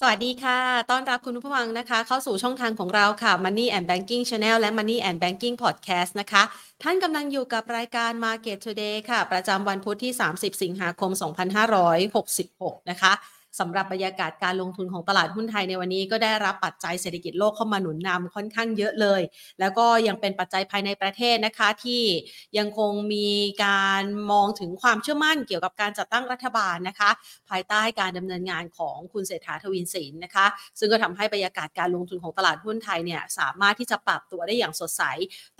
สวัสดีค่ะ ต้อนรับคุณผู้ฟังนะคะ เข้าสู่ช่องทางของเราค่ะ Money and Banking Channel และ Money and Banking Podcast นะคะ ท่านกำลังอยู่กับรายการ Market Today ค่ะ ประจำวันพุธที่ 30 สิงหาคม 2566 นะคะ สำหรับบรรยากาศการลงทุนของตลาดหุ้นไทยในวันนี้ก็ได้รับปัจจัยเศรษฐกิจโลกเข้ามาหนุนนำค่อนข้างเยอะเลย แล้วก็ยังเป็นปัจจัยภายในประเทศนะคะที่ยังคงมีการมองถึงความเชื่อมั่นเกี่ยวกับการจัดตั้งรัฐบาลนะคะ ภายใต้การดำเนินงานของคุณเศรษฐาทวินศิลป์นะคะ ซึ่งก็ทำให้บรรยากาศการลงทุนของตลาดหุ้นไทยเนี่ยสามารถที่จะปรับตัวได้อย่างสดใส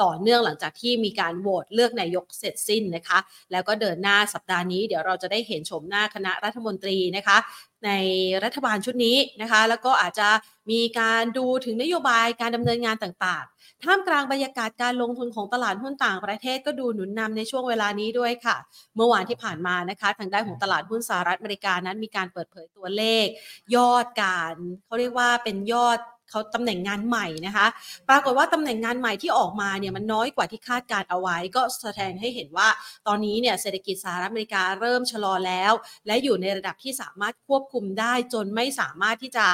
ต่อเนื่องหลังจากที่มีการโหวตเลือกนายกเสร็จสิ้นนะคะ แล้วก็เดินหน้าสัปดาห์นี้เดี๋ยวเราจะได้เห็นชมหน้าคณะรัฐมนตรีนะคะ ในรัฐบาลชุดนี้นะคะ แล้วก็อาจจะมีการดูถึงนโยบายการดำเนินงานต่างๆ ท่ามกลางบรรยากาศการลงทุนของตลาดหุ้นต่างประเทศก็ดูหนุนนำในช่วงเวลานี้ด้วยค่ะ เมื่อวานที่ผ่านมานะคะ ทางด้านของตลาดหุ้นสหรัฐอเมริกานั้นมีการเปิดเผยตัวเลข ยอดการเขาเรียกว่าเป็นยอด เขาตำแหน่งงานใหม่นะคะ ปรากฏว่าตำแหน่งงานใหม่ที่ออกมาเนี่ยมันน้อยกว่าที่คาดการเอาไว้ ก็แสดงให้เห็นว่าตอนนี้เนี่ยเศรษฐกิจสหรัฐอเมริกาเริ่มชะลอแล้ว และอยู่ในระดับที่สามารถควบคุมได้จนไม่สามารถที่จะ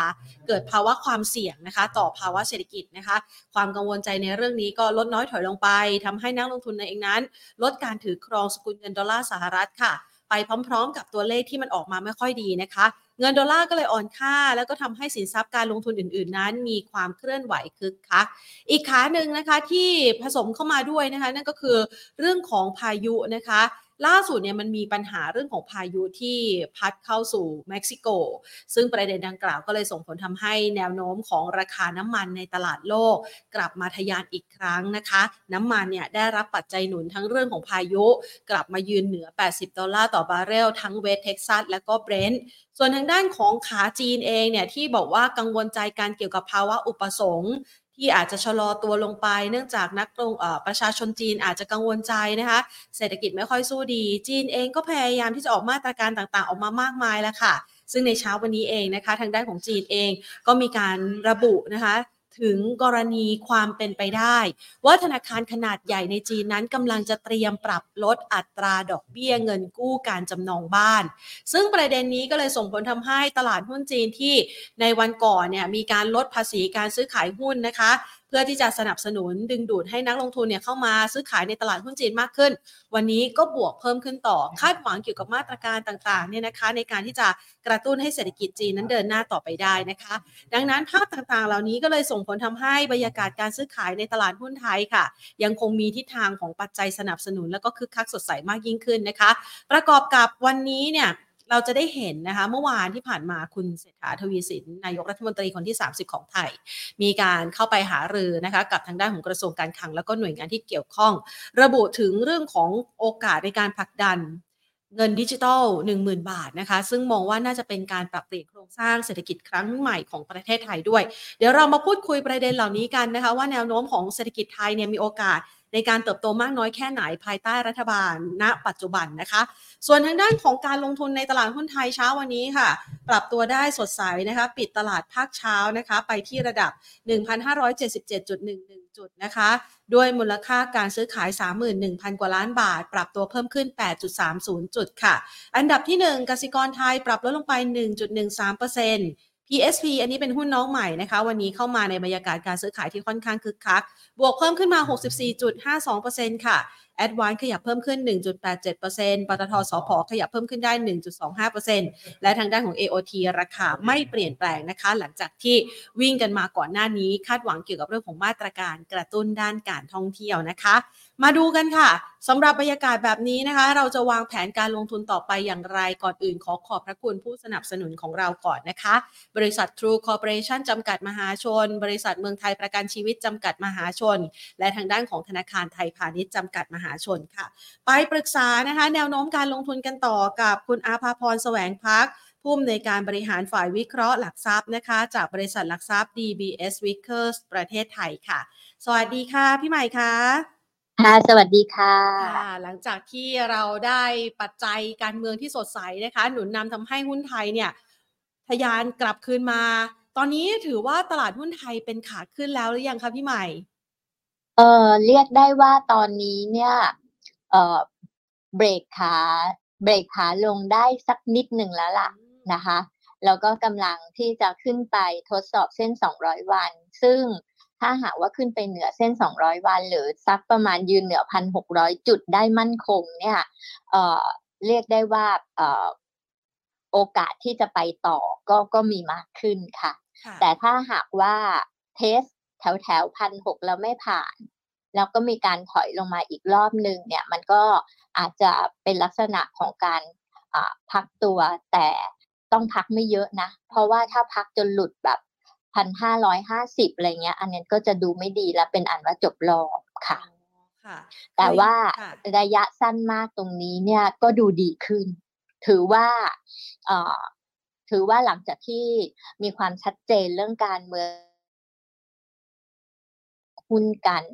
เกิดภาวะความเสี่ยงนะคะ ต่อภาวะเศรษฐกิจนะคะ ความกังวลใจในเรื่องนี้ก็ลดน้อยถอยลงไปทำให้นักลงทุนในเองนั้น ลดการถือครองสกุลเงินดอลลาร์สหรัฐค่ะ ไปพร้อมๆ กับตัวเลขที่มันออกมาไม่ค่อยดีนะคะ เงินดอลลาร์ก็เลยอ่อนค่า แล้วก็ทำให้สินทรัพย์การลงทุนอื่นๆ นั้น มีความเคลื่อนไหวคึกคักอีกขาหนึ่งนะคะที่ผสมเข้ามาด้วยนะคะ นั่นก็คือเรื่องของพายุนะคะ ล่าสุดเนี่ยมันมีปัญหาเรื่องของพายุที่พัดเข้าสู่เม็กซิโก ซึ่งประเด็นดังกล่าวก็เลยส่งผลทำให้แนวโน้มของราคาน้ำมันในตลาดโลก กลับมาทะยานอีกครั้งนะคะ น้ำมันเนี่ยได้รับปัจจัยหนุนทั้งเรื่องของพายุ กลับมายืนเหนือ 80 ดอลลาร์ต่อบาร์เรลทั้งเวสเท็กซัสและก็เบรนท์ส่วนทางด้านของขาจีนเองเนี่ยที่บอกว่ากังวลใจการเกี่ยวกับภาวะอุปสงค์ ที่อาจจะชะลอตัวลงไป เนื่องจากนักลงประชาชนจีนอาจจะกังวลใจนะคะ เศรษฐกิจไม่ค่อยสู้ดี จีนเองก็พยายามที่จะออกมาตรการต่างๆ ออกมามากมายแล้วค่ะ ซึ่งในเช้าวันนี้เองนะคะ ทางด้านของจีนเองก็มีการระบุนะคะ ถึงกรณีความเป็นไปได้ ว่าธนาคารขนาดใหญ่ในจีนนั้นกำลังจะเตรียมปรับลดอัตราดอกเบี้ยเงินกู้การจำนองบ้าน ซึ่งประเด็นนี้ก็เลยส่งผลทำให้ตลาดหุ้นจีนที่ในวันก่อนเนี่ยมีการลดภาษีการซื้อขายหุ้นนะคะ เพื่อที่จะสนับสนุนดึงดูดให้นักลงทุนเนี่ยเข้ามาซื้อขายในตลาดหุ้นจีนมากขึ้น วันนี้ก็บวกเพิ่มขึ้นต่อคาดหวังเกี่ยวกับมาตรการต่างๆเนี่ยนะคะ ในการที่จะกระตุ้นให้เศรษฐกิจจีนนั้นเดินหน้าต่อไปได้นะคะ ดังนั้นภาพต่างๆ เหล่านี้ก็เลยส่งผลทำให้บรรยากาศการซื้อขายในตลาดหุ้นไทยค่ะ ยังคงมีทิศทางของปัจจัยสนับสนุน แล้วก็คึกคักสดใสมากยิ่งขึ้นนะคะ ประกอบกับวันนี้เนี่ย เราจะได้เห็นนะคะเมื่อวานที่ผ่านมาคุณเศรษฐาทวีสินนายกรัฐมนตรีคนที่ 30 ของไทย มีการเข้าไปหารือนะคะกับทางด้านของกระทรวงการคลังแล้วก็หน่วยงานที่เกี่ยวข้อง ระบุถึงเรื่องของโอกาสในการผลักดันเงินดิจิทัล 10,000 บาทนะคะ ซึ่งมองว่าน่าจะเป็นการปรับเปลี่ยนโครงสร้างเศรษฐกิจครั้งใหม่ของประเทศไทยด้วย เดี๋ยวเรามาพูดคุยประเด็นเหล่านี้กันนะคะ ว่าแนวโน้มของเศรษฐกิจไทยเนี่ยมีโอกาส ในการเติบโตมากน้อยแค่ไหนภายใต้รัฐบาลณ ปัจจุบันนะคะ ส่วนทางด้านของการลงทุนในตลาดหุ้นไทยเช้าวันนี้ค่ะ ปรับตัวได้สดใสนะคะ ปิดตลาดภาคเช้านะคะ ไปที่ระดับ 1,577.11 จุดนะคะ ด้วยมูลค่าการซื้อขาย 31,000 กว่าล้านบาท ปรับตัวเพิ่มขึ้น 8.30 จุดค่ะ อันดับที่ 1กสิกรไทยปรับลดลงไป 1.13% PSP อันนี้เป็นหุ้นน้องใหม่นะคะ วันนี้เข้ามาในบรรยากาศการซื้อขายที่ค่อนข้างคึกคัก บวกเพิ่มขึ้นมา 64.52%ค่ะ a d v a n c e ขยับเพิ่มขึ้น 1.87%ปตทสพขยับเพิ่มขึ้นได้ 1.25%และทางด้านของ AOT ราคาไม่เปลี่ยนแปลงนะคะ หลังจากที่วิ่งกันมาก่อนหน้านี้ คาดหวังเกี่ยวกับเรื่องของมาตรการกระตุ้นด้านการท่องเที่ยวนะคะ มาดูกันค่ะสำหรับบรรยากาศแบบนี้นะคะ เราจะวางแผนการลงทุนต่อไปอย่างไรก่อนอื่นขอขอบพระคุณผู้สนับสนุนของเราก่อนนะคะ บริษัท True Corporation จำกัดมหาชน บริษัทเมืองไทยประกันชีวิตจำกัดมหาชน และทางด้านของธนาคารไทยพาณิชย์จำกัดมหาชนค่ะ ไปปรึกษานะคะ แนวโน้มการลงทุนกันต่อกับคุณอาภาพรแสวงพักผู้อำนวยการบริหารฝ่ายวิเคราะห์หลักทรัพย์นะคะ จากบริษัทหลักทรัพย์ DBS Vickers ประเทศไทยค่ะ สวัสดีค่ะ พี่ใหม่ค่ะ ค่ะ สวัสดีค่ะค่ะ หลังจากที่เราได้ปัจจัยการเมืองที่สดใสนะคะ หนุนนำทำให้หุ้นไทยเนี่ยทยานกลับคืนมา ตอนนี้ถือว่าตลาดหุ้นไทยเป็นขาขึ้นแล้วหรือยังคะพี่ใหม่ เออเรียกได้ว่าตอนนี้เนี่ย เออเบรกขา เบรกขาลงได้สักนิดหนึ่งแล้วล่ะนะคะ แล้วก็กำลังที่จะขึ้นไปทดสอบเส้น 200 วัน ซึ่ง ถ้าหากว่าขึ้นไปเหนือเส้น 200 วัน หรือสักประมาณยืนเหนือ 1,600 จุดได้มั่นคงเนี่ยเอ่อเรียกได้ว่าเอ่อโอกาสที่จะไปต่อก็ก็มีมากขึ้นค่ะค่ะ แต่ถ้าหากว่าเทสแถวแถวพันหกแล้วไม่ผ่าน แล้วก็มีการถอยลงมาอีกรอบหนึ่งเนี่ย มันก็อาจจะเป็นลักษณะของการอ่าพักตัวแต่ต้องพักไม่เยอะนะ เพราะว่าถ้าพักจนหลุดแบบ พันห้าร้อยห้าสิบอะไรเงี้ย อันนี้ก็จะดูไม่ดีและเป็นอันว่าจบรอบค่ะอ๋อค่ะแต่ว่าค่ะระยะสั้นมากตรงนี้เนี่ยก็ดูดีขึ้น ถือว่าเอ่อถือว่าหลังจากที่มีความชัดเจนเรื่องการเมืองหุ้นกัน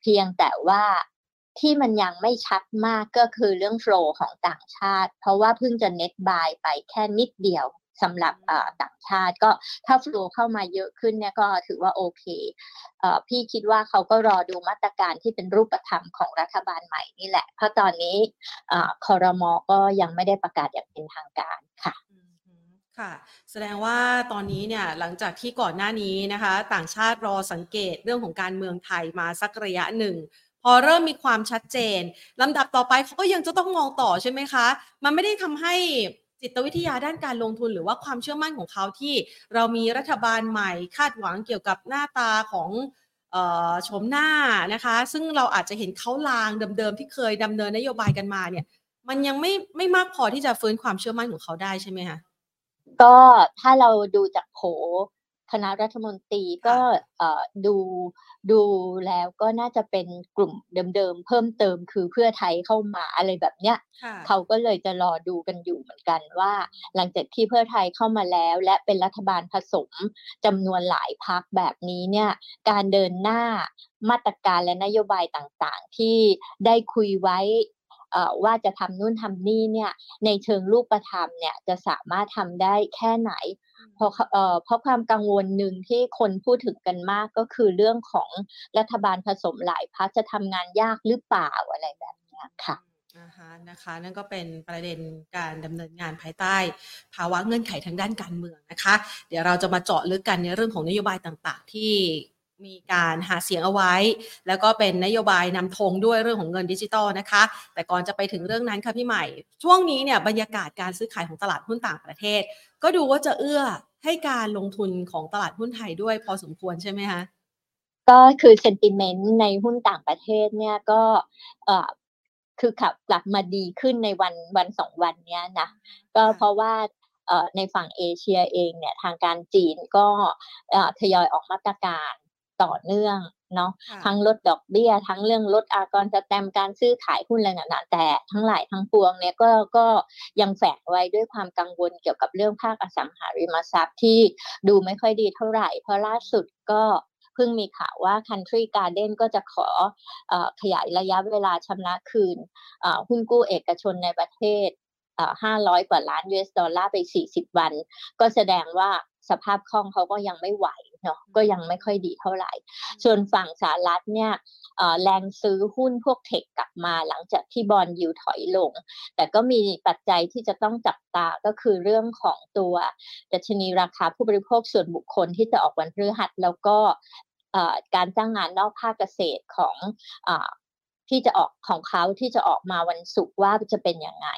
เพียงแต่ว่าที่มันยังไม่ชัดมากก็คือเรื่องโฟลของต่างชาติ เพราะว่าเพิ่งจะเน็ตบายไปแค่นิดเดียว สำหรับต่างชาติก็ถ้าฟลูเข้ามาเยอะขึ้นเนี่ยก็ถือว่าโอเคอพี่คิดว่าเขาก็รอดูมาตรการที่เป็นรูปธรรมของรัฐบาลใหม่นี่แหละ เพราะตอนนี้คอรมอก็ยังไม่ได้ประกาศอย่างเป็นทางการค่ะค่ะแสดงว่าตอนนี้เนี่ยหลังจากที่ก่อนหน้านี้นะคะ ต่างชาติรอสังเกตเรื่องของการเมืองไทยมาสักระยะหนึ่ง พอเริ่มมีความชัดเจนลำดับต่อไปเขาก็ยังจะต้องมองต่อใช่ไหมคะ มันไม่ได้ทำให้ จิตวิทยาด้านการลงทุนหรือว่าความเชื่อมั่นของเขาที่เรามีรัฐบาลใหม่คาดหวังเกี่ยวกับหน้าตาของออโฉมหน้านะคะ ซึ่งเราอาจจะเห็นเขาลางเดิมๆที่เคยดำเนินนโยบายกันมาเนี่ย มันยังไม่ไม่มากพอที่จะฟื้นความเชื่อมั่นของเขาได้ใช่ไหมคะก็ถ้าเราดูจากโผ คณะรัฐมนตรีก็เอ่อดูดูแล้วก็น่าจะเป็นกลุ่มเดิมๆเพิ่มเติมคือเพื่อไทยเข้ามาอะไรแบบเนี้ยค่ะเขาก็เลยจะรอดูกันอยู่เหมือนกันว่า หลังจากที่เพื่อไทยเข้ามาแล้ว และเป็นรัฐบาลผสมจำนวนหลายพักแบบนี้เนี่ยการเดินหน้ามาตรการและนโยบายต่างๆ ที่ได้คุยไว้เอ่อว่าจะทำนู่นทำนี่เนี่ยในเชิงรูปธรรมเนี่ยจะสามารถทำได้แค่ไหน เพราะเอ่อเพราะความกังวลหนึ่งที่คนพูดถึงกันมากก็คือเรื่องของรัฐบาลผสมหลายพักจะทำงานยากหรือเปล่าอะไรแบบนี้ค่ะอ่าฮะนะคะนั่นก็เป็นประเด็นการดำเนินงานภายใต้ ภาวะเงื่อนไขทางด้านการเมืองนะคะ เดี๋ยวเราจะมาเจาะลึกกันในเรื่องของนโยบายต่างๆ ที่ มีการหาเสียงเอาไว้ แล้วก็เป็นนโยบายนำธงด้วยเรื่องของเงินดิจิตอลนะคะ แต่ก่อนจะไปถึงเรื่องนั้นค่ะพี่ใหม่ ช่วงนี้เนี่ยบรรยากาศการซื้อขายของตลาดหุ้นต่างประเทศ ก็ดูว่าจะเอื้อให้การลงทุนของตลาดหุ้นไทยด้วยพอสมควรใช่ไหมคะก็คือเซนติเมนต์ในหุ้นต่างประเทศเนี่ยก็เอ่อคือขับกลับมาดีขึ้นในวันวันสองวันเนี้ยนะก็เพราะว่าเอ่อในฝั่งเอเชียเองเนี่ยทางการจีนก็เอ่อทยอยออกมาตรการ ต่อเนื่องเนาะค่ะทั้งลดดอกเบี้ย ทั้งเรื่องลดอากรสแตมป์การซื้อขายหุ้นอะไรต่างๆแต่ทั้งหลายทั้งปวงเนี่ยก็ก็ยังแฝงไว้ด้วยความกังวลเกี่ยวกับเรื่องภาคอสังหาริมทรัพย์ที่ดูไม่ค่อยดีเท่าไหร่ เพราะล่าสุดก็เพิ่งมีข่าวว่า Country Garden ก็จะขอเออขยายระยะเวลาชำระคืนเอ่อหุ้นกู้เอกชนในประเทศเอ่อ500 กว่าล้าน US ดอลลาร์ไป 40 วัน ก็แสดงว่า สภาพคล่องเขาก็ยังไม่ไหวเนาะก็ยังไม่ค่อยดีเท่าไหร่ ส่วนฝั่งสหรัฐเนี่ยเอ่อแรงซื้อหุ้นพวกเทคกลับมาหลังจากที่บอลยิวถอยลง แต่ก็มีปัจจัยที่จะต้องจับตาก็คือเรื่องของตัวดัชนีราคาผู้บริโภคส่วนบุคคลที่จะออกวันพฤหัสแล้วก็เอ่อการจ้างงานนอกภาคเกษตรของอ่าที่จะออกของเขาที่จะออกมาวันศุกร์ว่าจะเป็นยังไง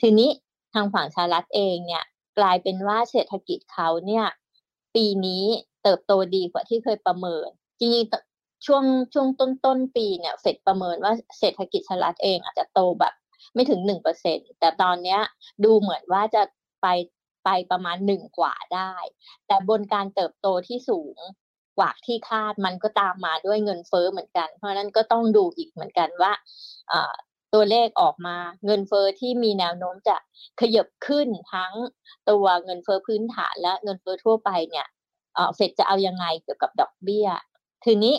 ทีนี้ทางฝั่งสหรัฐเองเนี่ย กลายเป็นว่าเศรษฐกิจเขาเนี่ย ปีนี้เติบโตดีกว่าที่เคยประเมิน จริงๆช่วงช่วงต้นต้นปีเนี่ยเฟดประเมินว่าเศรษฐกิจสหรัฐเองอาจจะโตแบบไม่ถึงหนึ่งเปอร์เซ็นแต่ตอนเนี้ยดูเหมือนว่าจะไปไปประมาณหนึ่งกว่าได้ แต่บนการเติบโตที่สูงกว่าที่คาดมันก็ตามมาด้วยเงินเฟ้อเหมือนกัน เพราะนั้นก็ต้องดูอีกเหมือนกันว่า ตัวเลขออกมาเงินเฟ้อที่มีแนวโน้มจะขยับขึ้นทั้งตัวเงินเฟ้อพื้นฐานและเงินเฟ้อทั่วไปเนี่ยเอ่อเฟดจะเอายังไงเกี่ยวกับดอกเบี้ย ทีนี้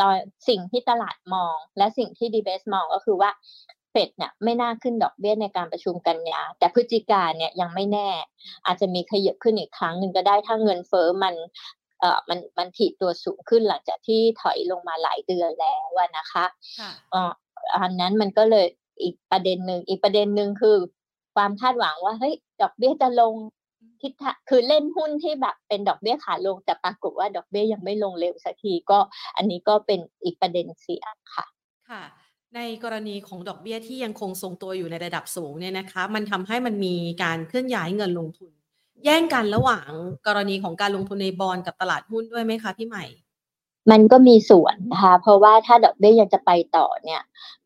ตอนสิ่งที่ตลาดมองและสิ่งที่ดีเบสมองก็คือว่าเฟดเนี่ยไม่น่าขึ้นดอกเบี้ยในการประชุมกันยา แต่พฤศจิกาเนี่ยยังไม่แน่ อาจจะมีขยับขึ้นอีกครั้งหนึ่งก็ได้ถ้าเงินเฟ้อมันเอ่อมันมันถีบตัวสูงขึ้นหลังจากที่ถอยลงมาหลายเดือนแล้วอะนะคะค่ะเอ่อ อันนั้นมันก็เลยอีกประเด็นหนึ่งอีกประเด็นหนึ่งคือ ความคาดหวังว่าเฮ้ยดอกเบี้ยจะลงทิศทางคือเล่นหุ้นที่แบบเป็นดอกเบี้ยขาลง แต่ปรากฏว่าดอกเบี้ยยังไม่ลงเร็วสักทีก็ อันนี้ก็เป็นอีกประเด็นเสียค่ะ ค่ะ ในกรณีของดอกเบี้ยที่ยังคงทรงตัวอยู่ในระดับสูงเนี่ยนะคะ มันทำให้มันมีการเคลื่อนย้ายเงินลงทุน แย่งกันระหว่างกรณีของการลงทุนในบอลกับตลาดหุ้นด้วยไหมคะพี่ใหม่ มันก็มีส่วนนะคะ เพราะว่าถ้าดอกเบี้ยยังจะไปต่อเนี่ย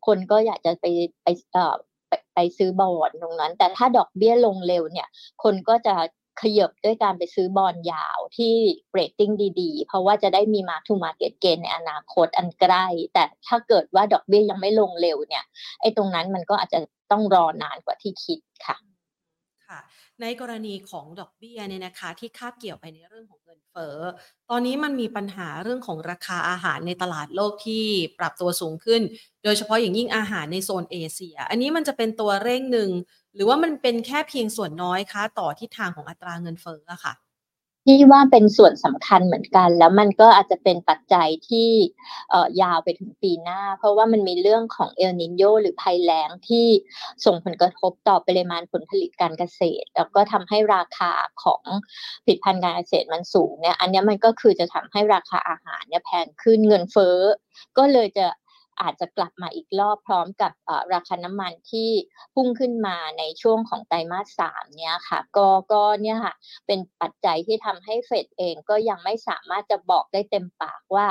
คนก็อยากจะไปไปเอ่อไปไปซื้อบอลตรงนั้น แต่ถ้าดอกเบี้ยลงเร็วเนี่ย คนก็จะขยับด้วยการไปซื้อ bond ยาวที่เรตติ้งดีๆ เพราะว่าจะได้มี mark to market gain ในอนาคตอันใกล้ แต่ถ้าเกิดว่าดอกเบี้ยยังไม่ลงเร็วเนี่ย ไอ้ตรงนั้นมันก็อาจจะต้องรอนานกว่าที่คิดค่ะ ค่ะ ในกรณีของดอกเบี้ยเนี่ยนะคะที่คาบเกี่ยวไปในเรื่องของเงินเฟ้อตอนนี้มันมีปัญหาเรื่องของราคาอาหารในตลาดโลกที่ปรับตัวสูงขึ้น โดยเฉพาะอย่างยิ่งอาหารในโซนเอเชีย อันนี้มันจะเป็นตัวเร่งหนึ่ง หรือว่ามันเป็นแค่เพียงส่วนน้อยคะต่อทิศทางของอัตราเงินเฟ้อค่ะ ที่ว่าเป็นส่วนสำคัญเหมือนกัน แล้วมันก็อาจจะเป็นปัจจัยที่เอ่อยาวไปถึงปีหน้า เพราะว่ามันมีเรื่องของเอลนิโยหรือภัยแล้งที่ส่งผลกระทบต่อปริมาณผลผลิตการเกษตร แล้วก็ทำให้ราคาของผลิตภัณฑ์การเกษตรมันสูงเนี่ยอันนี้มันก็คือจะทำให้ราคาอาหารเนี่ยแพงขึ้นเงินเฟ้อก็เลยจะ อาจจะกลับมาอีกรอบพร้อมกับราคาน้ำมันที่พุ่งขึ้นมาในช่วงของไตรมาสสามเนี่ยค่ะก็ก็เนี่ยค่ะเป็นปัจจัยที่ทำให้เฟดเองก็ยังไม่สามารถจะบอกได้เต็มปากว่า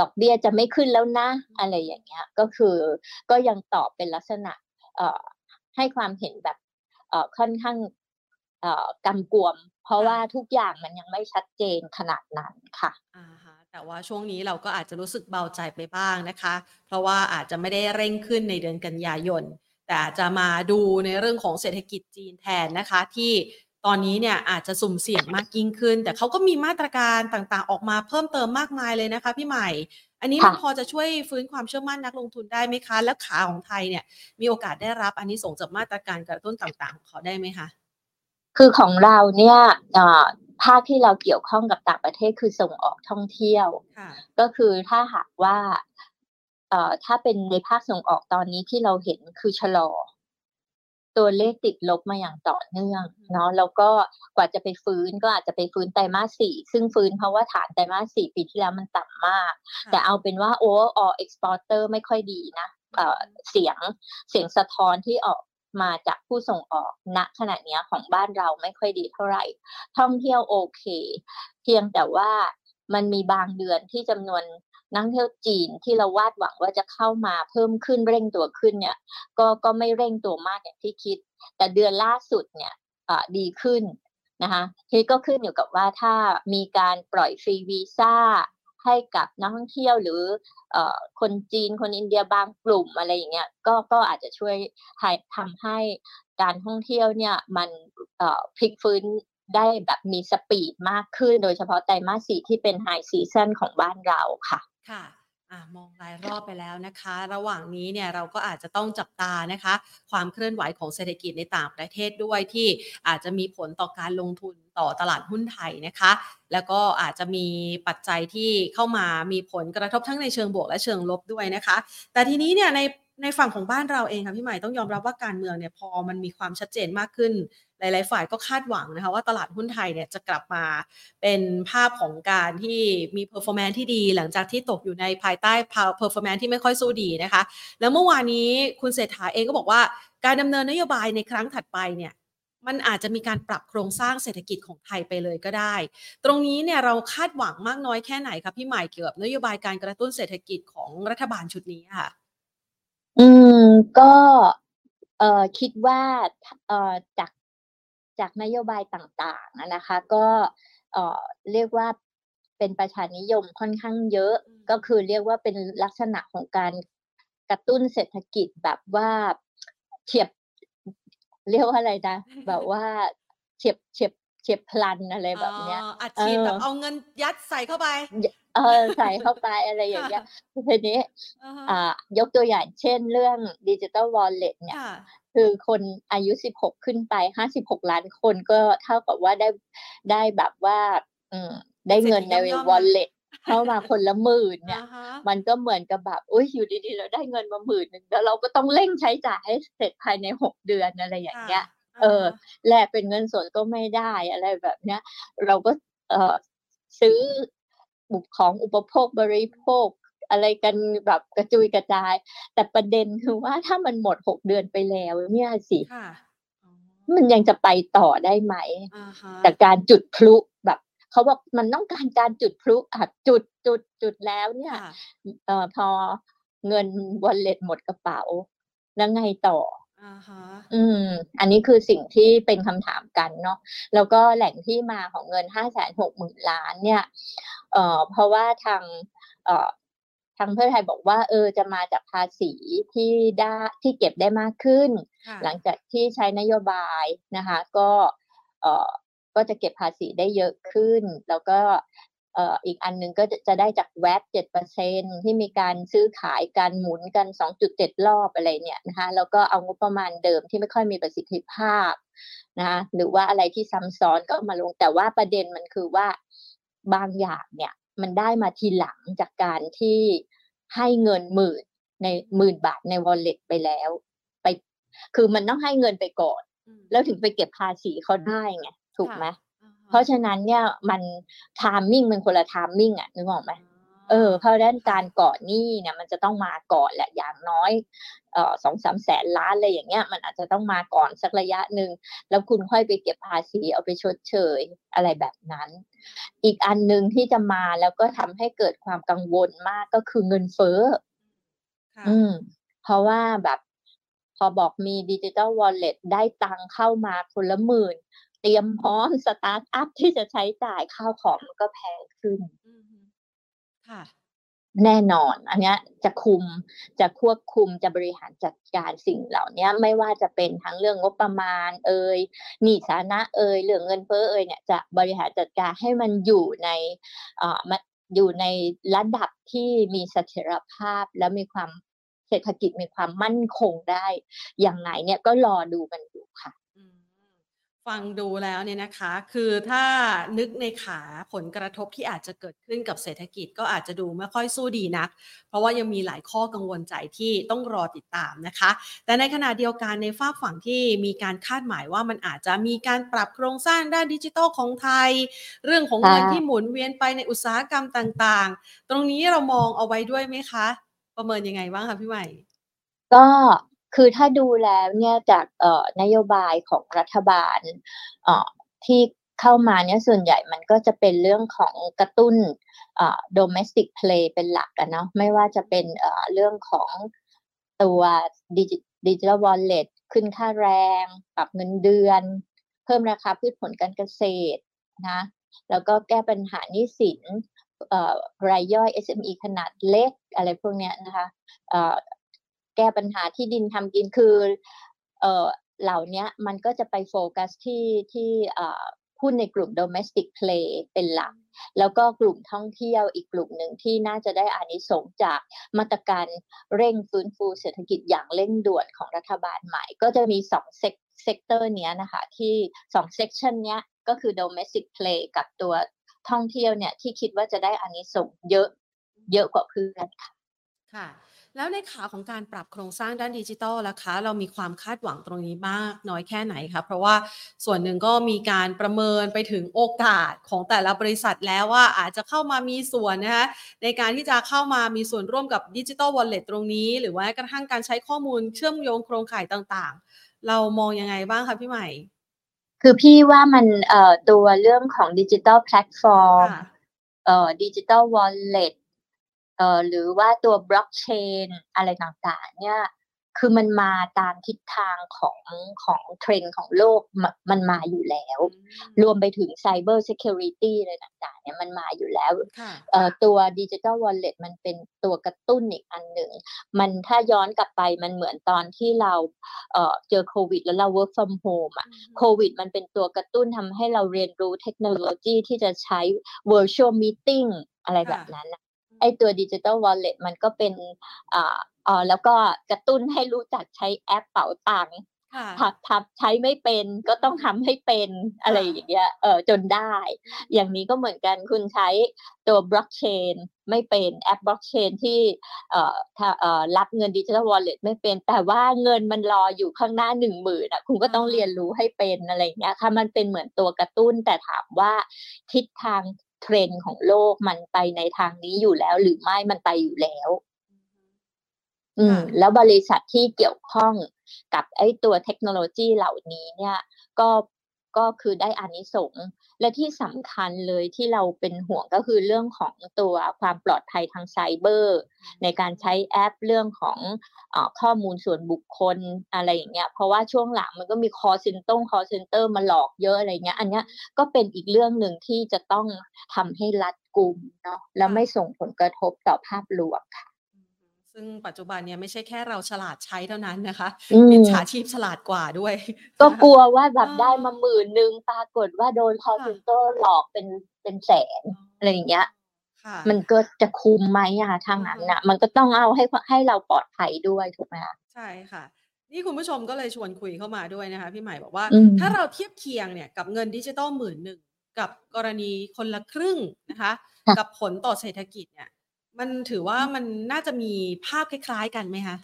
ดอกเบี้ยจะไม่ขึ้นแล้วนะ อะไรอย่างเงี้ยก็คือก็ยังตอบเป็นลักษณะให้ความเห็นแบบค่อนข้างกำกวม เพราะว่าทุกอย่างมันยังไม่ชัดเจนขนาดนั้นค่ะ แต่ว่าช่วงนี้เราก็อาจจะรู้สึกเบาใจไปบ้างนะคะ เพราะว่าอาจจะไม่ได้เร่งขึ้นในเดือนกันยายน แต่อาจจะมาดูในเรื่องของเศรษฐกิจจีนแทนนะคะ ที่ตอนนี้เนี่ยอาจจะสุ่มเสี่ยงมากยิ่งขึ้น แต่เขาก็มีมาตรการต่างๆ ออกมาเพิ่มเติมมากมายเลยนะคะพี่ใหม่ อันนี้มันค่ะพอจะช่วยฟื้นความเชื่อมั่นนักลงทุนได้ไหมคะ แล้วขาของไทยเนี่ยมีโอกาสได้รับอันนี้ส่งส์จากมาตรการกระตุ้นต่างๆของเขาได้ไหมคะ?คือของเราเนี่ยเอ่อ ภาคที่เราเกี่ยวข้องกับต่างประเทศคือส่งออกท่องเที่ยวค่ะก็คือถ้าหากว่าเอ่อถ้าเป็นในภาคส่งออกตอนนี้ที่เราเห็นคือชะลอ ตัวเลขติดลบมาอย่างต่อเนื่องอือฮึเนาะแล้วก็กว่าจะไปฟื้นก็อาจจะไปฟื้นไตรมาส4ซึ่งฟื้นเพราะว่าฐานไตรมาส4ปีที่แล้วมันต่ำมากค่แต่ะเอาเป็นว่า overall exporter ไม่ค่อยดีนะอืเอ่อมเสียงเสียงสะท้อนที่ออก มาจากผู้ส่งออกณขณะนี้ของบ้านเราไม่ค่อยดีเท่าไหร่ ท่องเที่ยวโอเค เพียงแต่ว่ามันมีบางเดือนที่จำนวนนักเที่ยวจีนที่เราวาดหวังว่าจะเข้ามาเพิ่มขึ้นเร่งตัวขึ้นเนี่ย ก็ก็ไม่เร่งตัวมากอย่างที่คิด แต่เดือนล่าสุดเนี่ยดีขึ้นนะคะทีนี้ก็ขึ้นอยู่กับว่าถ้ามีการปล่อยฟรีวีซ่า ให้กับนักท่องเที่ยวหรืออคนจีนคนอินเดียบางกลุ่มอะไรอย่างเงี้ยก็ก็อาจจะช่วยทำให้การท่องเที่ยวเนี่ยมันพลิกฟื้นได้แบบมี speed มากขึ้น โดยเฉพาะไตรมาสสี่ที่เป็น high season ของบ้านเราค่ะค่ะ มองรายรอบไปแล้วนะคะ ระหว่างนี้เนี่ยเราก็อาจจะต้องจับตานะคะ ความเคลื่อนไหวของเศรษฐกิจในต่างประเทศด้วยที่อาจจะมีผลต่อการลงทุนต่อตลาดหุ้นไทยนะคะ แล้วก็อาจจะมีปัจจัยที่เข้ามามีผลกระทบทั้งในเชิงบวกและเชิงลบด้วยนะคะ แต่ทีนี้เนี่ยใน ในฝั่งของบ้านเราเองค่ะพี่ใหม่ต้องยอมรับว่าการเมืองเนี่ยพอมันมีความชัดเจนมากขึ้น หลาย ๆ ฝ่ายก็คาดหวังนะคะว่าตลาดหุ้นไทยเนี่ยจะกลับมาเป็นภาพของการที่มี performance ที่ดี หลังจากที่ตกอยู่ในภายใต้พา performance ที่ไม่ค่อยสู้ดีนะคะ แล้วเมื่อวานนี้คุณเศรษฐาเองก็บอกว่า การดำเนินนโยบายในครั้งถัดไปเนี่ยมันอาจจะมีการปรับโครงสร้างเศรษฐกิจของไทยไปเลยก็ได้ ตรงนี้เนี่ยเราคาดหวังมากน้อยแค่ไหนคะพี่ใหม่เกี่ยวกับนโยบายการกระตุ้นเศรษฐกิจของรัฐบาลชุดนี้ค่ะ? อืม ก็เอ่อคิดว่าทเอ่อจากจากนโยบายต่างๆอะนะคะ ก็เอ่อเรียกว่าเป็นประชานิยมค่อนข้างเยอะอืมก็คือเรียกว่าเป็นลักษณะของการกระตุ้นเศรษฐกิจแบบว่าเฉียบ เรียกว่าอะไรนะแบบว่าเฉียบเฉียบ เฉียบพลันอะไรอ๋แบอบเนี้ยอัดเอฉีดแบอบเอาเงินยัดใส่เข้าไปยเออใส่เข้าไปอะไรอคย่างเงี้่ะยทีนี้อะฮะอ่ายกตัวอย่างเช่นเรื่อง Digital Wallet เนี่ยค่ะคือคนอายุ 16 ขึ้นไป 56 ล้านคนก็เท่ากับว่าได้ได้แบบว่าอืมได้เศรษเงินฐีในย่อมๆมา Wallet เข้ามาคนละ10,000เนี่อะยฮะมันก็เหมือนกับแบบอุ๊ยอยู่ดีๆเราได้เงินมา10,000แล้วเราก็ต้องเร่งใช้จ่ายให้เสร็จภายใน 6 เดือนอะไรอย่าคง่ะเงี้ย เออแลกเป็นเงินสดก็ไม่ได้อะไรแบบเนี้ย เราก็เออซื้อบุกของอุปโภคบริโภคอะไรกันแบบกระจุยกระจาย แต่ประเด็นคือว่าถ้ามันหมดหกเดือนไปแล้ว เนี่ยสิมันยังจะไปต่อได้ไหมแต่การจุดพลุแบบเขาบอกมันต้องการการจุดพลุอะจุดจุดจุดแล้วเนี่ยเอ่อพอเงินวอลเล็ตหมดกระเป๋าแล้วไงต่อ อืม อันนี้คือสิ่งที่เป็นคำถามกันเนาะ แล้วก็แหล่งที่มาของเงินห้าแสนหกหมื่นล้านเนี่ย เอ่อ เพราะว่าทาง เอ่อ ทางเพื่อไทยบอกว่า เออ จะมาจากภาษีที่ได้ที่เก็บได้มากขึ้นหลังจากที่ใช้นโยบายนะคะ ก็ เอ่อ ก็จะเก็บภาษีได้เยอะขึ้น แล้วก็เอ่ออีกอันหนึ่งก็จะได้จากแวดเจ็ดเปอร์เซ็นที่มีการซื้อขายการหมุนกันสองจุดเจ็ดรอบอะไรเนี่ยนะคะแล้วก็เอางบประมาณเดิมที่ไม่ค่อยมีประสิทธิภาพนะหรือว่าอะไรที่ซ้ำซ้อนก็มาลงแต่ว่าประเด็นมันคือว่าบางอย่างเนี่ยมันได้มาทีหลังจากการที่ให้เงินหมื่นในหมื่นบาทในวอลเล็ตไปแล้วไป คือมันต้องให้เงินไปก่อน แล้วถึงไปเก็บภาษีเขาได้ไงถูกไหมเพ ราะฉะนั้นเนี่ยมัน timing มันคนละ timing อะนึกออกไหมเออเพราะด้านการก่อหนี้เนี่ยมันจะต้องมาก่อนแหละอย่างน้อยเอ่อสองสามแสนล้านอะไรอย่างเงี้ย มันอาจจะต้องมาก่อนสักระยะหนึ่งแล้วคุณค่อยไปเก็บภาษีเอาไปชดเชยอะไรแบบนั้น อีกอันหนึ่งที่จะมาแล้วก็ทำให้เกิดความกังวลมากก็คือเงินเฟ้ออืม เพราะว่าแบบพอบอกมีดิจิตอลวอลเล็ตได้ตังเข้ามาคนละหมื่น เตรียมพร้อม start up ที่จะใช้จ่ายข้าวของมันก็แพงขึ้นค่ะแน่นอน อันนี้จะคุมจะควบคุมจะบริหารจัดการสิ่งเหล่านี้ไม่ว่าจะเป็นทั้งเรื่องงบประมาณ เอยหนี้สานะเอ่ยเรื่องเงินเฟ้อเอ่ยเนี่ยจะบริหารจัดการให้มันอยู่ในอ่ามันอยู่ในระดับที่มีเสถียรภาพและมีความเศรษฐกิจมีความมั่นคงได้ อย่างไงเนี่ยก็รอดูกันอยู่ค่ะ ฟังดูแล้วเนี่ยนะคะ คือถ้านึกในขาผลกระทบที่อาจจะเกิดขึ้นกับเศรษฐกิจก็อาจจะดูไม่ค่อยสู้ดีนัก เพราะว่ายังมีหลายข้อกังวลใจที่ต้องรอติดตามนะคะ แต่ในขณะเดียวกันในฝากฝั่งที่มีการคาดหมายว่ามันอาจจะมีการปรับโครงสร้างด้านดิจิทัลของไทย เรื่องของเงินที่หมุนเวียนไปในอุตสาหกรรมต่างๆ ตรงนี้เรามองเอาไว้ด้วยไหมคะ ประเมินยังไงบ้างคะพี่ใหม่ ก็ คือถ้าดูแล้วเนี่ยจากนโยบายของรัฐบาลที่เข้ามาเนี่ยส่วนใหญ่มันก็จะเป็นเรื่องของกระตุ้น domestic play เป็นหลักกันเนาะไม่ว่าจะเป็นเรื่องของตัวดิจิทัลวอลเล็ตขึ้นค่าแรง ปรับเงินเดือน เพิ่มราคาพืชผลการเกษตรนะแล้วก็แก้ปัญหานี้สินรายย่อย SME ขนาดเล็กอะไรพวกนี้นะคะ แก้ปัญหาที่ดินทำกินคือเอ่อเหล่านี้มันก็จะไปโฟกัสที่ที่หุ้นในกลุ่ม domestic play เป็นหลัก แล้วก็กลุ่มท่องเที่ยวอีกกลุ่มหนึ่งที่น่าจะได้อานิสงส์จากมาตรการเร่งฟื้นฟูเศรษฐกิจอย่างเร่งด่วนของรัฐบาลใหม่ ก็จะมีสอง sec sector เนี้ยนะคะที่สอง section เนี้ยก็คือ domestic play กับตัวท่องเที่ยวเนี่ยที่คิดว่าจะได้อานิสงส์เยอะเยอะกว่าเพื่อนค่ะค่ะ แล้วในขาของการปรับโครงสร้างด้านดิจิทัลล่ะคะ เรามีความคาดหวังตรงนี้มากน้อยแค่ไหนคะเพราะว่าส่วนหนึ่งก็มีการประเมินไปถึงโอกาสของแต่ละบริษัทแล้วว่าอาจจะเข้ามามีส่วนนะคะในการที่จะเข้ามามีส่วนร่วมกับดิจิทัลวอลเล็ตตรงนี้ หรือว่ากระทั่งการใช้ข้อมูลเชื่อมโยงโครงข่ายต่างๆ เรามองยังไงบ้างคะพี่ใหม่ คือพี่ว่ามันเอ่อตัวเรื่องของดิจิทัลแพลตฟอร์มเอ่อดิจิทัลวอลเล็ต เอ่อหรือว่าตัวบล็อกเชนอะไรต่างๆ เนี่ยคือมันมาตามทิศทางของของเทรนด์ของโลกมันมาอยู่แล้ว รวมไปถึง cyber security อะไรต่างๆเนี่ยมันมาอยู่แล้วตัวดิจิทัลวอลเล็ตมันเป็นตัวกระตุ้นอีกอันหนึ่ง มันถ้าย้อนกลับไปมันเหมือนตอนที่เราเจอโควิด แล้วเรา work from home อะโควิด มันเป็นตัวกระตุ้นทำให้เราเรียนรู้เทคโนโลยีที่จะใช้ virtual meeting อะไรแบบนั้น ไอตัวดิจิตอลวอลเล็ตมันก็เป็นอ่าอ๋อแล้วก็กระตุ้นให้รู้จักใช้แอปเป๋าตังค์ค่ะทับทับใช้ไม่เป็นก็ต้องทำให้เป็นอะไรอย่างเงี้ยเออจนได้ อย่างนี้ก็เหมือนกันคุณใช้ตัวบล็อกเชนไม่เป็นแอปบล็อกเชนที่เอ่อถ้าเอ่อรับเงินดิจิทัลวอลเล็ตไม่เป็น แต่ว่าเงินมันรออยู่ข้างหน้าหนึ่งหมื่นอะคุณก็ต้องอ่าเรียนรู้ให้เป็นอะไรอย่างเงี้ยค่ะมันเป็นเหมือนตัวกระตุ้นแต่ถามว่าทิศทาง เทรนด์ของโลกมันไปในทางนี้อยู่แล้ว หรือไม่มันไปอยู่แล้ว อืมค่ะแล้วบริษัทที่เกี่ยวข้องกับไอ้ตัวเทคโนโลยีเหล่านี้เนี่ย ก็ ก็คือได้อานิสงส์และที่สำคัญเลยที่เราเป็นห่วงก็คือเรื่องของตัวความปลอดภัยทางไซเบอร์ ในการใช้แอปเรื่องของอข้อมูลส่วนบุคคลอะไรอย่างเงี้ยเพราะว่าช่วงหลังมันก็มี call center call center มาหลอกเยอะอะไรเงี้ย อันเนี้ยก็เป็นอีกเรื่องหนึ่งที่จะต้องทำให้รัดกุมเนาะแล้วไม่ส่งผลกระทบต่อภาพรวมค่ะ ซึ่งปัจจุบันเนี่ยไม่ใช่แค่เราฉลาดใช้เท่านั้นนะคะอืมมิจฉาชีพฉลาดกว่าด้วย ก็นะคะกลัวว่าแบบอ่าได้มาหมื่นหนึ่งปรากฏว่าโดน call ค่ะ center หลอกเป็นเป็นแสนอะไรอย่างเงี้ยค่ะมันก็จะคุมไหมอะทางนั้นน่ะมันก็ต้องเอาให้ให้เราปลอดภัยด้วยถูกไหมคะใช่ค่ะ นี่คุณผู้ชมก็เลยชวนคุยเข้ามาด้วยนะคะ พี่ใหม่บอกว่าอืมถ้าเราเทียบเคียงเนี่ยกับเงินดิจิตอลหมื่นหนึ่งกับกรณีคนละครึ่งนะคะ กับผลต่อเศรษฐกิจเนี่ย มันถือว่ามันน่าจะมีภาพคล้าย ๆ กันไหมคะ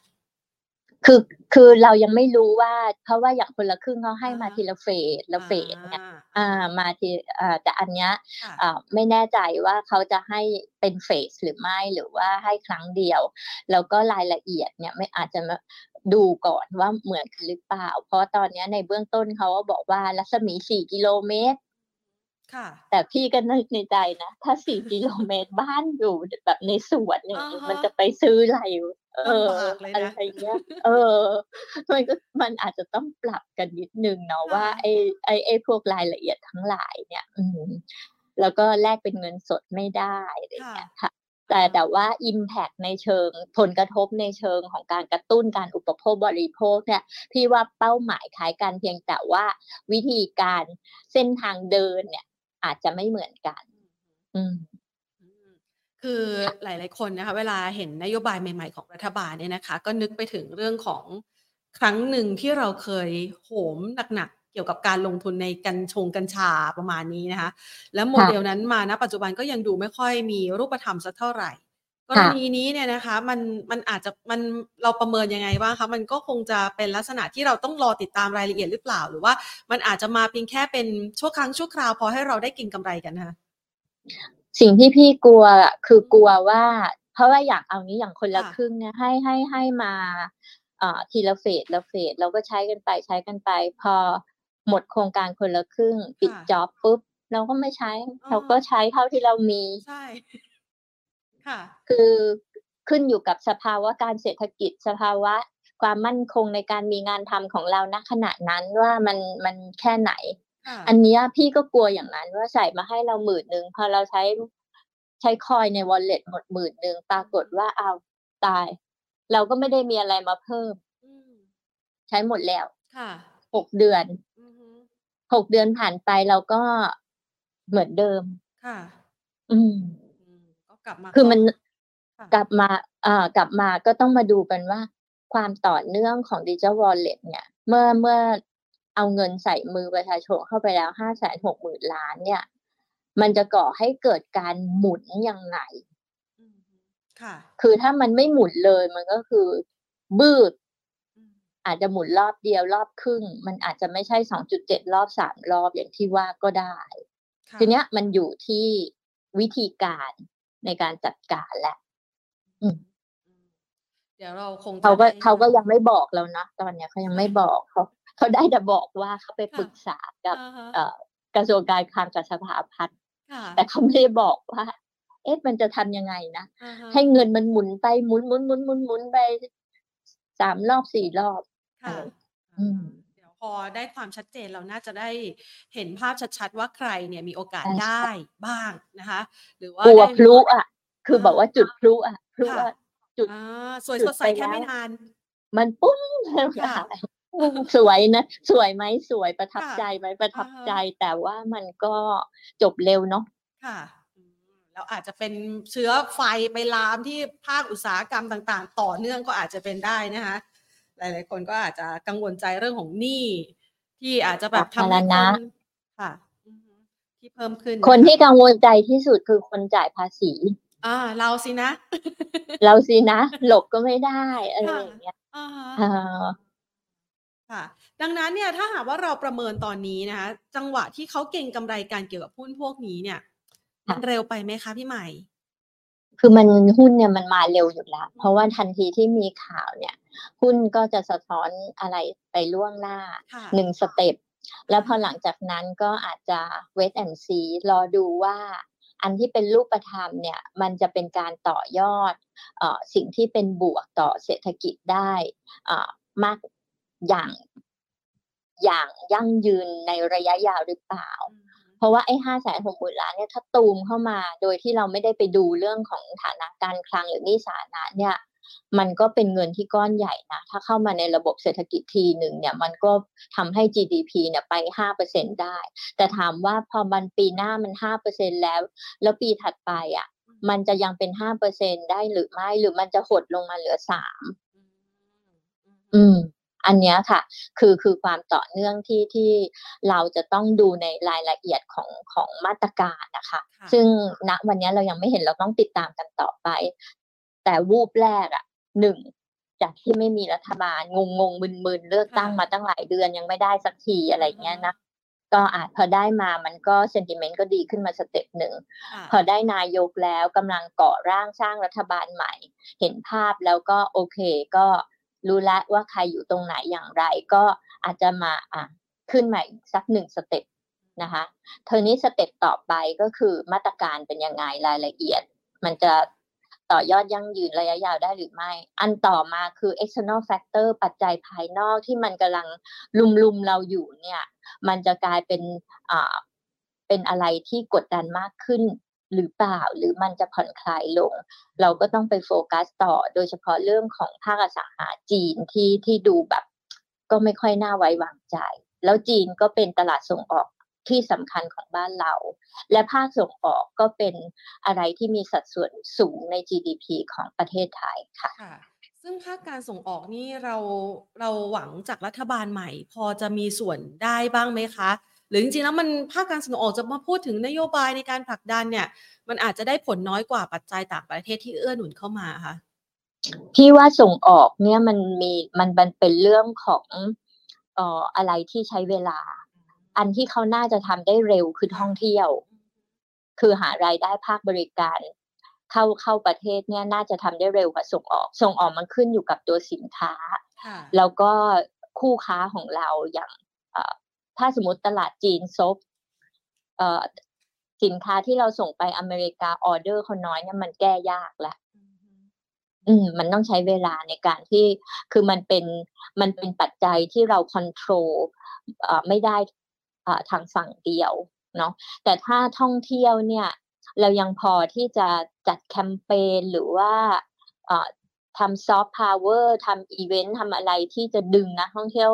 คือคือเรายังไม่รู้ว่า เพราะว่าอย่างคนละครึ่งเขาให้มาอ่าฮะทีละเฟสละเฟสเนี่ยอ่าอ่ามาทีอ่าแต่อันเนี้ยค่ะอ่าไม่แน่ใจว่าเขาจะให้เป็นเฟสหรือไม่หรือว่าให้ครั้งเดียว แล้วก็รายละเอียดเนี่ยไม่อาจจะมาดูก่อนว่าเหมือนกันหรือเปล่า เพราะตอนเนี้ยในเบื้องต้นเขาก็บอกว่ารัศมี 4 กิโลเมตร ค่ะ แต่พี่ก็นึกในใจนะ ถ้า4กิโลเมตรบ้านอยู่แบบในสวนอย่างนี้อ่าฮะมันจะไปซื้ออะไรเออลำบากเลยนะอะไรเงี้ย เออ มันก็มันอาจจะต้องปรับกันนิดนึงเนาะค่ะว่าไอ้ไอ้ไอ้พวกรายละเอียดทั้งหลายเนี่ย อืมแล้วก็แลกเป็นเงินสดไม่ได้อะไรค่ะเงี้ยค่ะ แต่แต่ว่า Impact ในเชิงผลกระทบในเชิงของการกระตุ้นการอุปโภคบริโภคเนี่ย พี่ว่าเป้าหมายคล้ายกันเพียงแต่ว่าวิธีการเส้นทางเดินเนี่ย อาจจะไม่เหมือนกันอืมอืมคือหลาย ๆ คนนะคะ เวลาเห็นนโยบายใหม่ ๆ ของรัฐบาลเนี่ยนะคะ ก็นึกไปถึงเรื่องของครั้งหนึ่งที่เราเคยโหมหนัก ๆ เกี่ยวกับการลงทุนในกัญชงกัญชาประมาณนี้นะคะ แล้วโมเดลนั้นมาณปัจจุบันก็ยังดูไม่ค่อยมีรูปธรรมสักเท่าไหร่ กรณีนี้เนี่ยนะคะมันมันอาจจะมันเราประเมินยังไงบ้างคะมันก็คงจะเป็นลักษณะที่เราต้องรอติดตามรายละเอียดหรือเปล่า หรือว่ามันอาจจะมาเพียงแค่เป็นชั่วครั้งชั่วคราวพอให้เราได้เกินกำไรกันนะคะสิ่งที่พี่กลัวอะคือกลัวว่า เพราะว่าอย่างเอานี้อย่างคนละค่ะครึ่งเนี่ยให้ให้ให้มาเอ่อทีละเฟสละเฟสเราก็ใช้กันไปใช้กันไป พอหมดโครงการคนละครึ่ง ปิดค่ะจ็อบปุ๊บเราก็ไม่ใช้อ่าเราก็ใช้เท่าที่เรามีใช่ ค่ะคือขึ้นอยู่กับสภาวะการเศรษฐกิจสภาวะความมั่นคงในการมีงานทำของเราณขณะนั้นว่ามันมันแค่ไหนค่ะอันเนี้ยพี่ก็กลัวอย่างนั้นว่าใส่มาให้เราหมื่นหนึ่งพอเราใช้ใช้คอยในวอลเล็ตหมดหมื่นหนึ่งปรากฏว่าอ้าวตาย เราก็ไม่ได้มีอะไรมาเพิ่มอืมใช้หมดแล้วค่ะหกเดือนอือฮึหกเดือนผ่านไปเราก็เหมือนเดิม ค่ะ อืมอืม ก็กลับมา คือมันค่ะกลับมาอ่ากลับมาก็ต้องมาดูกันว่า ความต่อเนื่องของดิจิ t a l วอลเล็ตเนี่ย เมื่อเมื่อเอาเงินใส่มือประชาชนเข้าไปแล้วห้าแสนหกหมื่นล้านเนี่ย มันจะก่อให้เกิดการหมุนยังไงอืมฮึค่ะ คือถ้ามันไม่หมุนเลยมันก็คือ บืดอืมอาจจะหมุนรอบเดียวรอบครึ่ง มันอาจจะไม่ใช่สองจุดเจ็ดรอบสามรอบอย่างที่ว่าก็ได้ค่ะทีเนี้ยมันอยู่ที่วิธีการ ในการจัดการแหละอืมอืมเดี๋ยวเราคงจะเขาก็ได้เขาก็ยังไม่บอกเรานะตอนเนี้ยเขายังไม่บอกเขาเขาได้แต่บอกว่าเขาไปค่ะปรึกษากับอ่าฮะเอ่อกระทรวงการคลังกับสภาพัฒน์ค่ะแต่เขาไม่ได้บอกว่า เอ๊ะมันจะทำยังไงนะอ่าฮะให้เงินมันหมุนไปหมุนหมุนหมุนหมุนหมุนไปสามรอบสี่รอบค่ะอืมเดี๋ยว พอได้ความชัดเจนเราน่าจะได้เห็นภาพชัดๆว่าใครเนี่ยมีโอกาสใช่ได้บ้างนะคะ หรือว่ากลัวได้พลุอะ คืออ่าบอกว่าจุดพลุอะพลุค่ะอะจุดอ่าสวยจุสดดใสไปแค่แล้วไม่นาน มันปุ้งแล้วค่ะค่ะสวยนะ สวยไหมสวยประทับค่ะใจไหมประทับอ่าฮะใจแต่ว่ามันก็จบเร็วเนาะค่ะอืมแล้วอาจจะเป็นเชื้อไฟไปลามที่ภาคอุตสาหกรรมต่าง ๆ ต่อเนื่องก็อาจจะเป็นได้นะคะ หลาย ๆ คนก็อาจจะกังวลใจเรื่องของหนี้ที่อาจจะแบบทำสาให้ธารคณะนค่ะอือฮึที่เพิ่มขึ้น คนนะที่คะกังวลใจที่สุดคือคนจ่ายภาษีอาเราสินะ เราสินะ หลบก็ไม่ได้อะไรค่ะอย่างเงี้ยอะฮะเออค่ะ ดังนั้นเนี่ยถ้าหากว่าเราประเมินตอนนี้นะคะจังหวะที่เขาเก็งกำไรกันเกี่ยวกับหุ้นพวกนี้เนี่ย มัค่ะนเร็วไปไหมคะพี่ใหม่ คือมันหุ้นเนี่ยมันมาเร็วอยู่แล้วเพราะว่าทันทีที่มีข่าวเนี่ย หุ้นก็จะสะท้อนอะไรไปล่วงหน้าค่ะหนึ่งสเต็ปแล้วพอหลังจากนั้นก็อาจจะ wait and see รอดูว่าอันที่เป็นรูปธรรมเนี่ยมันจะเป็นการต่อยอดเอ่อสิ่งที่เป็นบวกต่อเศรษฐกิจได้อ่ามากอย่างอย่างยั่งยืนในระยะยาวหรือเปล่าอือฮึ เพราะว่าไอ้ห้าแสนหกหมื่นล้านเนี่ยถ้าตูมเข้ามาโดยที่เราไม่ได้ไปดูเรื่องของฐานะการคลังหรือหนี้สาธารณะเนี่ยมันก็เป็นเงินที่ก้อนใหญ่นะ ถ้าเข้ามาในระบบเศรษฐกิจทีหนึ่งเนี่ย มันก็ทำให้ GDP เนี่ยไปห้าเปอร์เซ็นได้ แต่ถามว่าพอมันปีหน้ามันห้าเปอร์เซ็นแล้ว แล้วปีถัดไปอะอืมมันจะยังเป็นห้าเปอร์เซ็นได้หรือไม่ หรือมันจะหดลงมาเหลือสามอืม อือฮึอืมอันเนี้ยค่ะคือคือความต่อเนื่องที่ที่เราจะต้องดูในรายละเอียดของของมาตรการนะคะค่ะซึ่งณวันเนี้ยเรายังไม่เห็นเราต้องติดตามกันต่อไป แต่วูบแรกอะหนึ่งจากที่ไม่มีรัฐบาลงงงมึนมึนๆเลือกตั้งค่ะมาตั้งหลายเดือนยังไม่ได้สักทีอะไรอะเงี้ยฮะนะก็อาจพอได้มามันก็ sentiment ก็ดีขึ้นมา step หนึ่งค่ะพอได้นายกแล้วกำลังก่อร่างสร้างรัฐบาลใหม่ เห็นภาพแล้วก็โอเคก็ รู้แล้วว่าใครอยู่ตรงไหนอย่างไร ก็อาจจะมาอะขึ้นมาอีกสักหนึ่ง step นะคะทีนี้ step ต่อไปก็คือมาตรการเป็นยังไงรายละเอียด มันจะต่อยอดยั่งยืนระยะยาวได้หรือไม่ อันต่อมาคือ external factor ปัจจัยภายนอกที่มันกำลังรุมๆเราอยู่เนี่ย มันจะกลายเป็นอ่าเป็นอะไรที่กดดันมากขึ้น หรือเปล่าหรือมันจะผ่อนคลายลง เราก็ต้องไปโฟกัสต่อโดยเฉพาะเรื่องของภาคอสังหาจีนที่ที่ดูแบบ ก็ไม่ค่อยน่าไว้วางใจ แล้วจีนก็เป็นตลาดส่งออกที่สำคัญของบ้านเรา และภาคส่งออกก็เป็นอะไรที่มีสัดส่วนสูงใน GDP ของประเทศไทยค่ะค่ะซึ่งภาคการส่งออกนี่เราเราหวังจากรัฐบาลใหม่ พอจะมีส่วนได้บ้างไหมคะ หรือจริงๆแล้วมันภาคการส่งออกจะมาพูดถึงนโยบายในการผลักดันเนี่ย มันอาจจะได้ผลน้อยกว่าปัจจัยต่างประเทศที่เอื้อหนุนเข้ามาคะพี่ว่าส่งออกเนี่ยมันมีมันมันเป็นเรื่องของเอ่ออะไรที่ใช้เวลา อันที่เขาน่าจะทำได้เร็วคือท่องเที่ยว คือหารายได้ภาคบริการ เข้าเข้าประเทศเนี่ยน่าจะทำได้เร็วกว่าส่งออก ส่งออกมันขึ้นอยู่กับตัวสินค้าค่ะแล้วก็คู่ค้าของเราอย่างเอ่อ ถ้าสมมติตลาดจีนซบเอ่อสินค้าที่เราส่งไปอเมริกาออเดอร์เขาน้อยเนี่ยมันแก้ยากละอืมมันต้องใช้เวลาในการที่คือมันเป็นมันเป็นปัจจัยที่เราค o n t r o l เอ่อไม่ได้อ่าทางฝั่งเดียวเนาะแต่ถ้าท่องเที่ยวเนี่ย เรายังพอที่จะจัดแคมเปญหรือว่าเอ่อ ทำซอฟต์พาวเวอร์ทำอีเวนต์ทำอะไรที่จะดึงนักท่องเที่ยว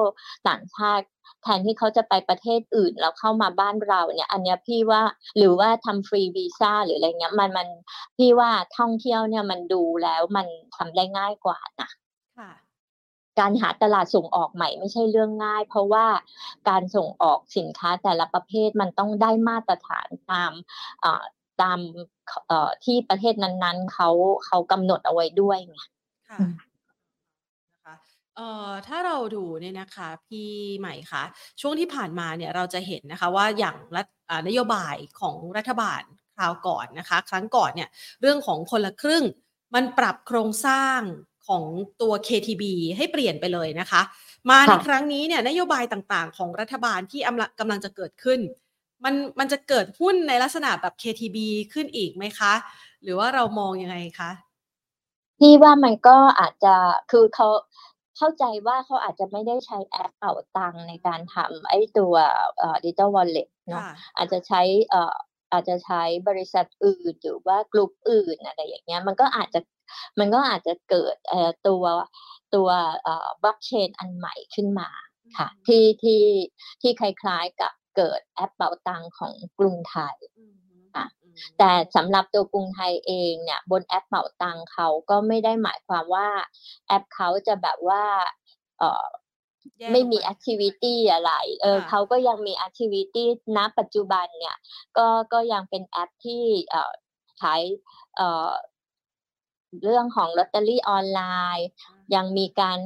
ต่างชาติแทนที่เขาจะไปประเทศอื่นแล้วเข้ามาบ้านเราเนี่ย อันเนี้ยพี่ว่าหรือว่าทำฟรีวีซ่าหรืออะไรเงี้ยมันมันพี่ว่าท่องเที่ยวเนี่ยมันดูแล้วมันทำได้ง่ายกว่านะค่ะการหาตลาดส่งออกใหม่ไม่ใช่เรื่องง่าย เพราะว่าการส่งออกสินค้าแต่ละประเภทมันต้องได้มาตรฐานตามอ่าตามเอ่อที่ประเทศนั้นๆเขาเขากำหนดเอาไว้ด้วยไง ค่ะอืมนะคะเอ่อถ้าเราดูเนี่ยนะคะพี่ใหม่คะช่วงที่ผ่านมาเนี่ยเราจะเห็นนะคะว่าอย่างรัฐอ่านโยบายของรัฐบาลคราวก่อนนะคะ ครั้งก่อนเนี่ยเรื่องของคนละครึ่ง มันปรับโครงสร้างของตัว KTB ให้เปลี่ยนไปเลยนะคะ มาในค่ะครั้งนี้เนี่ยนโยบายต่างๆ ของรัฐบาลที่อำละกำลังจะเกิดขึ้น มันมันจะเกิดหุ้นในลักษณะแบบ KTB ขึ้นอีกไหมคะ หรือว่าเรามองยังไงคะ พี่ว่ามันก็อาจจะคือเขาเข้าใจว่าเขาอาจจะไม่ได้ใช้แอปเป่าตังค์ในการทำไอ้ตัวเอ่อดิจิ t a ลวอลเล็ตเนาะค่ะอาจจะใช้เอ่ออาจจะใช้บริษัทอื่นหรือว่ากลุ่มอื่นอะไรอย่างเงี้ย มันก็อาจจะมันก็อาจจะเกิดเอ่อตัวตัวเอ่อบล็อกเชนอันใหม่ขึ้นมาค่ะ ที่ที่ที่คล้ายๆกับเกิดแอปเป่าตังค์ของกรุงไทยอืมฮึค่ะอืม แต่สำหรับตัวกรุงไทยเองเนี่ยบนแอปเป๋าตังค์เขาก็ไม่ได้หมายความว่าแอปเขาจะแบบว่าเอ่อแยกไม่มีออก activity อะไร เออค่ะเขาก็ยังมี activity ณปัจจุบันเนี่ย ก็ก็ยังเป็นแอปที่เอ่อขายเอ่อเรื่องของลอตเตอรี่ออนไลน์ ยังมีการ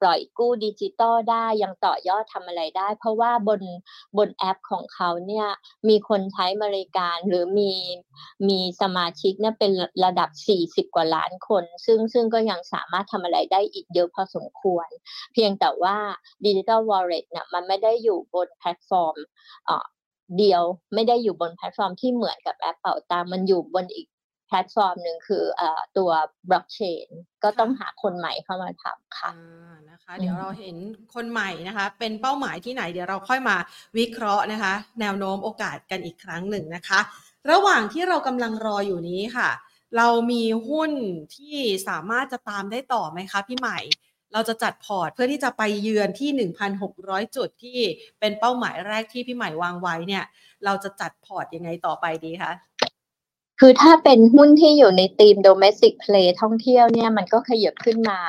ปล่อยกู้ดิจิตอลได้ยังต่อยอดทำอะไรได้ เพราะว่าบนบนแอปของเขาเนี่ยมีคนใช้บริการหรือมีมีสมาชิกเนี่ยเป็นระดับ 40 กว่าล้านคน ซึ่งซึ่งก็ยังสามารถทำอะไรได้อีกเยอะพอสมควร เพียงแต่ว่าดิจิ t a ลวอลเล็ตเนี่ยมันไม่ได้อยู่บนแพลตฟอร์มเดียวไม่ได้อยู่บนแพลตฟอร์มที่เหมือนกับแอปเป๋าตังมันอยู่บนอีก พลตฟอร์มหนึ่งคือเอ่อตัวบล็อกเชนก็ต้องหาคนใหม่เข้ามาทำค่ะอ่านะคะ เดี๋ยวเราเห็นคนใหม่นะคะ เป็นเป้าหมายที่ไหนเดี๋ยวเราค่อยมาวิเคราะห์นะคะ แนวโน้มโอกาสกันอีกครั้งหนึ่งนะคะ ระหว่างที่เรากำลังรออยู่นี้ค่ะ เรามีหุ้นที่สามารถจะตามได้ต่อไหมคะพี่ใหม่ เราจะจัดพอร์ตเพื่อที่จะไปเยือนที่ 1,600 จุดที่เป็นเป้าหมายแรกที่พี่ใหม่วางไว้เนี่ย เราจะจัดพอร์ตยังไงต่อไปดีคะ คือถ้าเป็นหุ้นที่อยู่ในธีม domestic play ท่องเที่ยวเนี่ยมันก็ขยับขึ้นมา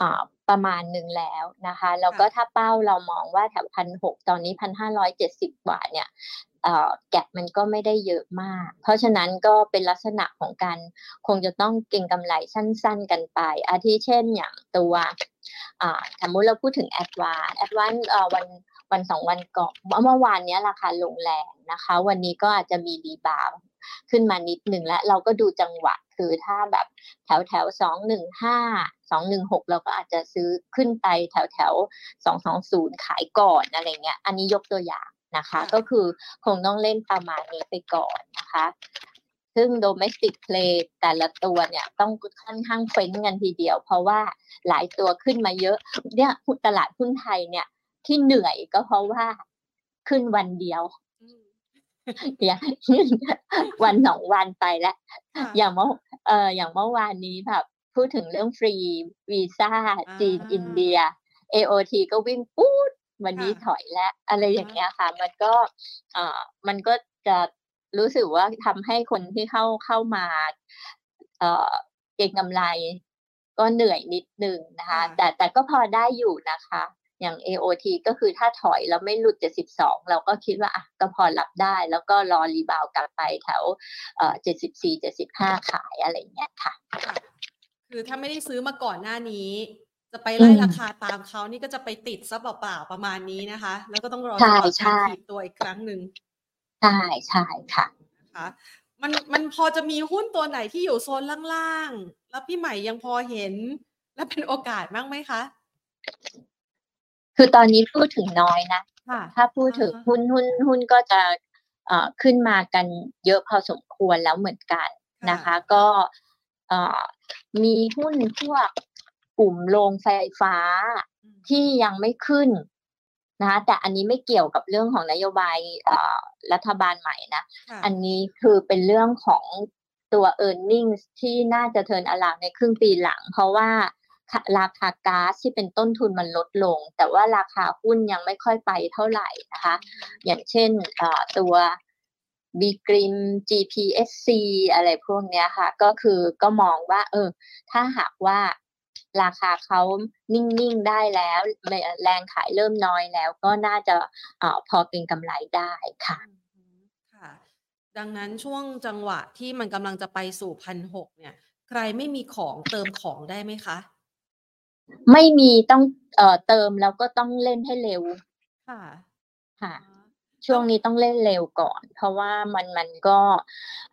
อ่าประมาณหนึ่งแล้วนะคะแล้วก็ถ้าเป้าเรามองว่าแถวพันหกตอนนี้พันห้าร้อยเจ็ดสิบกว่าเนี่ยเอ่อแกะมันก็ไม่ได้เยอะมาก เพราะฉะนั้นก็เป็นลักษณะของการคงจะต้องเก็งกำไรสั้นๆกันไป อาทิเช่นอย่างตัวอ่าสมมติเราพูดถึง a d v a n c e a d v a n c e เอ่อวันวันสองวันก่อนเมื่อวานเนี้ยราคาลงแรงนะคะ วันนี้ก็อาจจะมี rebound ขึ้นมานิดหนึ่งแล้ว เราก็ดูจังหวะคือถ้าแบบแถวแถวสองหนึ่งห้าสองหนึ่งหกเราก็อาจจะซื้อขึ้นไปแถวแถวสองสองศูนย์ขายก่อนอะไรเงี้ย อันนี้ยกตัวอย่างนะคะค่ะก็คือคงต้องเล่นประมาณนี้ไปก่อนนะคะ ซึ่ง domestic play แต่ละตัวเนี่ยต้องค่อนข้างเฟ้นกันทีเดียว เพราะว่าหลายตัวขึ้นมาเยอะ เนี่ยตลาดหุ้นไทยเนี่ยที่เหนื่อยก็เพราะว่าขึ้นวันเดียว อืมอย่างวันสองวันไปแล้วค่ะอย่างเมื่อเอออย่างเมื่อวานนี้แบบพูดถึงเรื่องฟรีวีซ่าจีนอ่าอินเดีย AOT ก็วิ่งปู๊ดวันนี้ค่ะถอยแล้ว อะไรอย่างอ่าเงี้ยค่ะ มันก็เอ่อมันก็จะรู้สึกว่าทำให้คนที่เข้าเข้ามาเอ่อเก็งกำไรก็เหนื่อยนิดนึงนะคะ แต่แต่ก็พอได้อยู่นะคะ อย่าง AOT ก็คือถ้าถอยแล้วไม่หลุด 72 เราก็คิดว่าอะก็พอรับได้ แล้วก็รอ rebound กลับไปแถวเอ่อ74 75ขายอะไรอย่างเงี้ยค่ะค่ะ คือถ้าไม่ได้ซื้อมาก่อนหน้านี้ จะไปไล่อืมราคาตามเขานี่ก็จะไปติดซะเปล่าๆประมาณนี้นะคะ แล้วก็ต้องรอใช่จังหวะใช่การถีบตัวอีกครั้งหนึ่งใช่ใช่ค่ะนะคะมันมันพอจะมีหุ้นตัวไหนที่อยู่โซนล่างๆ แล้วพี่ใหม่ยังพอเห็น และเป็นโอกาสบ้างไหมคะ คือตอนนี้พูดถึงน้อยนะค่ะถ้าพูดถึงอ่าฮะหุ้นหุ้นหุ้นก็จะเอ่อขึ้นมากันเยอะพอสมควรแล้วเหมือนกันนะคะ ก็เอ่อมีหุ้นพวกกลุ่มโรงไฟฟ้าอืมที่ยังไม่ขึ้นนะคะแต่อันนี้ไม่เกี่ยวกับเรื่องของนโยบายเอ่อรัฐบาลใหม่นะค่ะอันนี้คือเป็นเรื่องของตัว e a r n i n g ที่น่าจะเทินอลาวในครึ่งปีหลัง เพราะว่า ราคาก๊าซที่เป็นต้นทุนมันลดลง แต่ว่าราคาหุ้นยังไม่ค่อยไปเท่าไหร่นะคะ อย่างเช่นเอ่อตัว b g r i m GPSC อะไรพวกเนี้ยค่ะ ก็คือก็มองว่า เออ ถ้าหากว่าราคาเขานิ่ง ๆ ได้แล้ว แรงขายเริ่มน้อยแล้วก็น่าจะเอ่อพอเป็นกำไรได้ค่ะอืมค่ะ ดังนั้นช่วงจังหวะที่มันกำลังจะไปสู่พันหกเนี่ย ใครไม่มีของเติมของได้ไหมคะ ไม่มีต้องเอ่อเติมแล้วก็ต้องเล่นให้เร็ว ค่ะ ค่ะอ๋อช่วงนี้ต้องเล่นเร็วก่อน เพราะว่ามันมันก็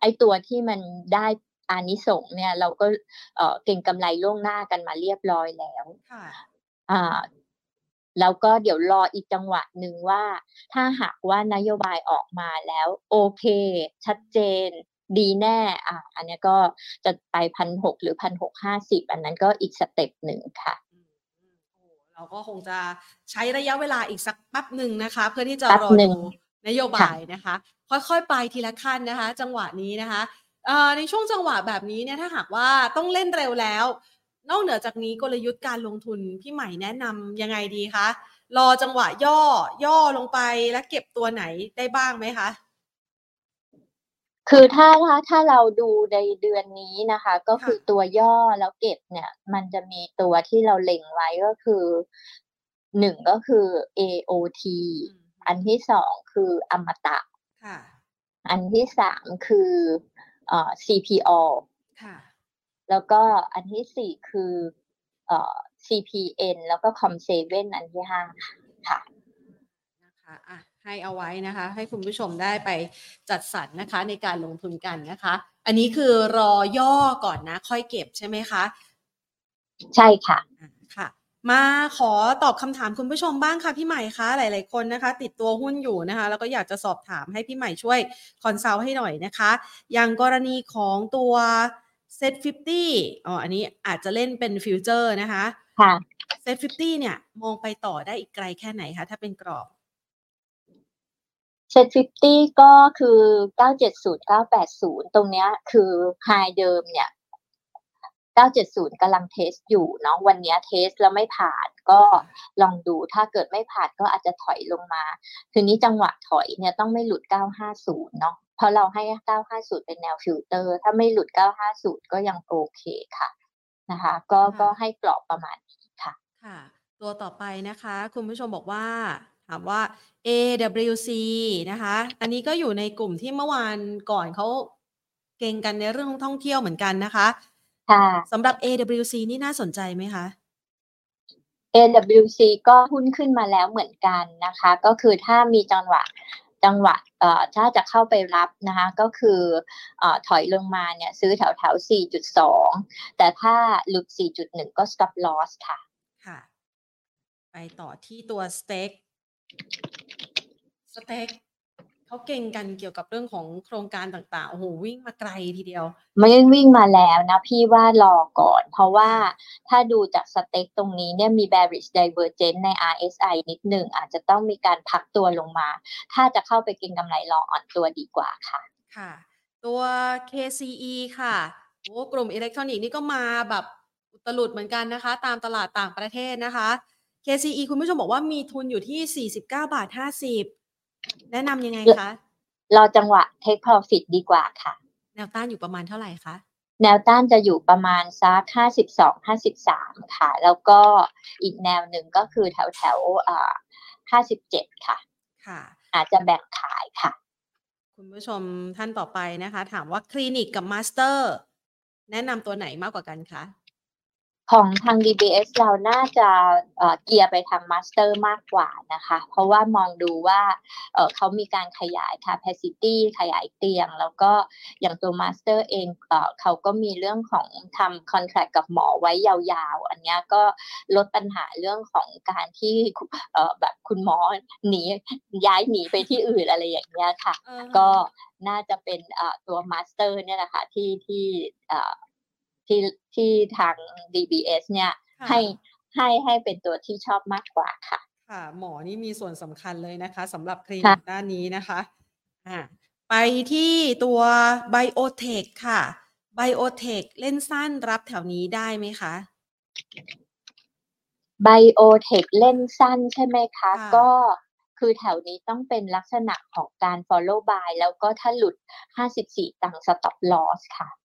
ไอตัวที่มันได้อานิสงส์เนี่ย เราก็เอ่อเก่งกำไรล่วงหน้ากันมาเรียบร้อยแล้ว ค่ะ อ่าแล้วก็เดี๋ยวรออีกจังหวะหนึ่งว่า ถ้าหากว่านโยบายออกมาแล้ว โอเค ชัดเจน ดีแน่ อ่าอันเนี้ยก็จะไปพันหกหรือพันหกห้าสิบอันนั้นก็อีกสเต็ปหนึ่งค่ะอืมอืมโอ้ เราก็คงจะใช้ระยะเวลาอีกสักแป๊บหนึ่งนะคะ เพื่อที่จะแป๊บรอหนึ่ดูงนโยบายนะคะ ค่อยๆไปทีละขั้นนะคะ จังหวะนี้นะคะเอ่อในช่วงจังหวะแบบนี้เนี่ยถ้าหากว่าต้องเล่นเร็วแล้ว นอกเหนือจากนี้กลยุทธ์การลงทุนพี่ใหม่แนะนำยังไงดีคะรอจังหวะย่อย่อลงไปแล้วเก็บตัวไหนได้บ้างไหมคะ คือถ้าถ้าถ้าเราดูในเดือนนี้นะคะ ก็คือค่ะตัวย่อแล้วเก็บเนี่ย มันจะมีตัวที่เราเล็งไว้ก็คือหนึ่งก็คือ AOT อันที่สองคืออมตะค่ะอันที่สามคือเอ่อ CPO ค่ะแล้วก็อันที่สี่คือเอ่อ CPN แล้วก็ Com7 อันที่ห้าค่ะนะคะอะ ให้เอาไว้นะคะ ให้คุณผู้ชมได้ไปจัดสรรนะคะในการลงทุนกันนะคะ อันนี้คือรอย่อก่อนนะ ค่อยเก็บใช่ไหมคะ ใช่ค่ะอะค่ะ มาขอตอบคำถามคุณผู้ชมบ้างค่ะพี่ใหม่คะหลาย ๆ คนนะคะ ติดตัวหุ้นอยู่นะคะ แล้วก็อยากจะสอบถามให้พี่ใหม่ช่วย consult ให้หน่อยนะคะ อย่างกรณีของตัว SET50 อ๋ออันนี้อาจจะเล่นเป็น future นะคะค่ะ SET50 เนี่ย มองไปต่อได้อีกไกลแค่ไหนคะ ถ้าเป็นกรอบ SET50 ก็คือ970 980ตรงเนี้ยคือhigh เดิมเนี่ย970กำลัง test อยู่เนาะวันเนี้ย test แล้วไม่ผ่านก็ลองดูถ้าเกิดไม่ผ่านก็อาจจะถอยลงมา ทีนี้จังหวะถอยเนี่ยต้องไม่หลุด950เนาะเพราะเราให้950เป็นแนวฟิลเตอร์ ถ้าไม่หลุด950ก็ยังโอเคค่ะนะคะ ก็ค่ะก็ให้กรอบประมาณนี้ค่ะ ค่ะ ตัวต่อไปนะคะ คุณผู้ชมบอกว่า ถามว่า AWC นะคะ อันนี้ก็อยู่ในกลุ่มที่เมื่อวานก่อนเขาเก่งกันในเรื่องของท่องเที่ยวเหมือนกันนะคะค่ะสำหรับ AWC นี่น่าสนใจไหมคะ AWC ก็หุ้นขึ้นมาแล้วเหมือนกันนะคะ ก็คือถ้ามีจังหวะจังหวะเอ่อถ้าจะเข้าไปรับนะคะก็คือเอ่อถอยลงมาเนี่ยซื้อแถวแถว 4.2 แต่ถ้าหลุด 4.1 ก็ stop loss ค่ะ ค่ะ ไปต่อที่ตัว STEC STEC เขาเก็งกันเกี่ยวกับเรื่องของโครงการต่างๆ โอ้โห วิ่งมาไกลทีเดียว ไม่ได้วิ่งมาแล้วนะ พี่ว่ารอก่อน เพราะว่าถ้าดูจาก STEC ตรงนี้เนี่ยมี bearish divergence ใน RSI นิดหนึ่งอาจจะต้องมีการพักตัวลงมา ถ้าจะเข้าไปเก็งกำไรรออ่อนตัวดีกว่าค่ะ ค่ะ ตัว KCE ค่ะโอ้กลุ่มอิเล็กทรอนิกส์นี่ก็มาแบบอุตลุดเหมือนกันนะคะ ตามตลาดต่างประเทศนะคะ KCE คุณผู้ชมบอกว่ามีทุนอยู่ที่ 49 บาท 50 แนะนำยังไงคะ รอจังหวะ take profit ดีกว่าค่ะ แนวต้านอยู่ประมาณเท่าไหร่คะ แนวต้านจะอยู่ประมาณสัก 52 53 ค่ะ แล้วก็อีกแนวหนึ่งก็คือแถวแถวๆอ่า57 ค่ะ ค่ะ อาจจะแบ่งขายค่ะ คุณผู้ชมท่านต่อไปนะคะ ถามว่า KLINIQ กับ MASTER แนะนำตัวไหนมากกว่ากันคะ ของทาง DBS เราน่าจะเอ่อเกียร์ไปทาง MASTER มากกว่านะคะ เพราะว่ามองดูว่าเอ่อเขามีการขยาย capacity ขยายเตียง แล้วก็อย่างตัว MASTER เองเอ่อเขาก็มีเรื่องของทำ contract กับหมอไว้ยาวๆ อันเนี้ยก็ลดปัญหาเรื่องของการที่เอ่อแบบคุณหมอหนีย้ายหนีไปที่อื่นอะไรอย่างเงี้ยค่ะ ก็น่าจะเป็นเอ่อตัวมาสเตอร์เนี่ยแหละค่ะที่ที่เอ่อ ที่ที่ทาง DBS เนี่ยค่ะให้ให้ให้เป็นตัวที่ชอบมากกว่าค่ะ ค่ะ หมอนี่มีส่วนสำคัญเลยนะคะสำหรับคลินิค่ะกด้านนี้นะคะอ่าไปที่ตัว Biotech ค่ะ Biotech เล่นสั้นรับแถวนี้ได้ไหมคะไบโอเทคเล่นสั้นใช่ไหมคะค่ะก็คือแถวนี้ต้องเป็นลักษณะของการ follow buy แล้วก็ถ้าหลุด 54 ตังค์ stop loss ค่ะอืม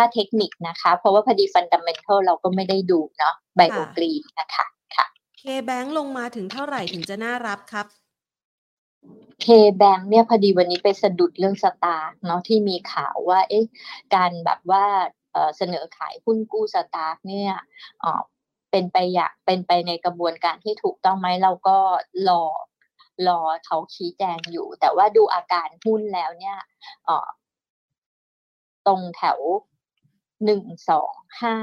ถ้าเทคนิคนะคะ เพราะว่าพอดี fundamental เราก็ไม่ได้ดูเนาะไบโอกรีนนะคะค่ะ K-Bank ลงมาถึงเท่าไหร่ถึงจะน่ารับครับเคแบงเนี่ยพอดีวันนี้ไปสะดุดเรื่องสตาร์กเนาะที่มีข่าวว่า เอ๊ะการแบบว่าเอ่อเสนอขายหุ้นกู้สตาร์กเนี่ยเอ่อเป็นไปอย่างเป็นไปในกระบวนการที่ถูกต้องไหมเราก็รอรอเขาชี้แจงอยู่ แต่ว่าดูอาการหุ้นแล้วเนี่ยเอ่อตรงแถว หนึ่งสองห้า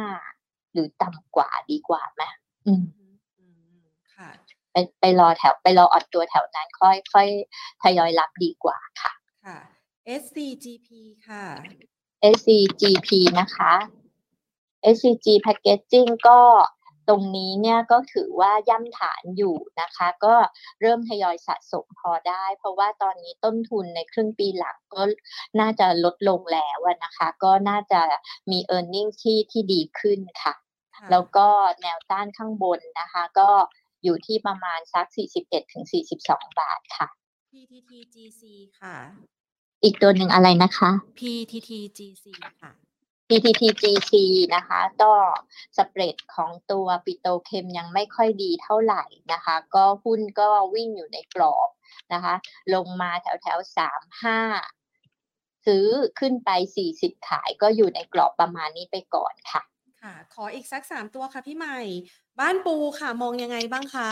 หรือต่ำกว่าดีกว่าไหมอืมอืมอืมค่ะไปไปรอแถวไปรออดตัวแถวนั้นค่อยค่อยทยอยรับดีกว่าค่ะ ค่ะ SCGP ค่ะ SCGP นะคะ SCG Packaging ก็ ตรงนี้เนี่ยก็ถือว่าย่ำฐานอยู่นะคะ ก็เริ่มทยอยสะสมพอได้ เพราะว่าตอนนี้ต้นทุนในครึ่งปีหลังก็น่าจะลดลงแล้วอะนะคะ ก็น่าจะมี e a r n i n g ที่ที่ดีขึ้นค่ะค่ะ แล้วก็แนวต้านข้างบนนะคะ ก็อยู่ที่ประมาณสัก 41ถึง42 บาทค่ะ PTTGC ค่ะ อีกตัวหนึ่งอะไรนะคะ PTTGC ค่ะ PTTGC นะคะ ก็สเปรดของตัวปิโตเคมยังไม่ค่อยดีเท่าไหร่นะคะ ก็หุ้นก็วิ่งอยู่ในกรอบนะคะ ลงมาแถวแถวสามห้าซื้อขึ้นไปสี่สิบขายก็อยู่ในกรอบประมาณนี้ไปก่อนค่ะ ค่ะ ขออีกสักสามตัวค่ะพี่ใหม่ บ้านปูค่ะมองยังไงบ้างคะ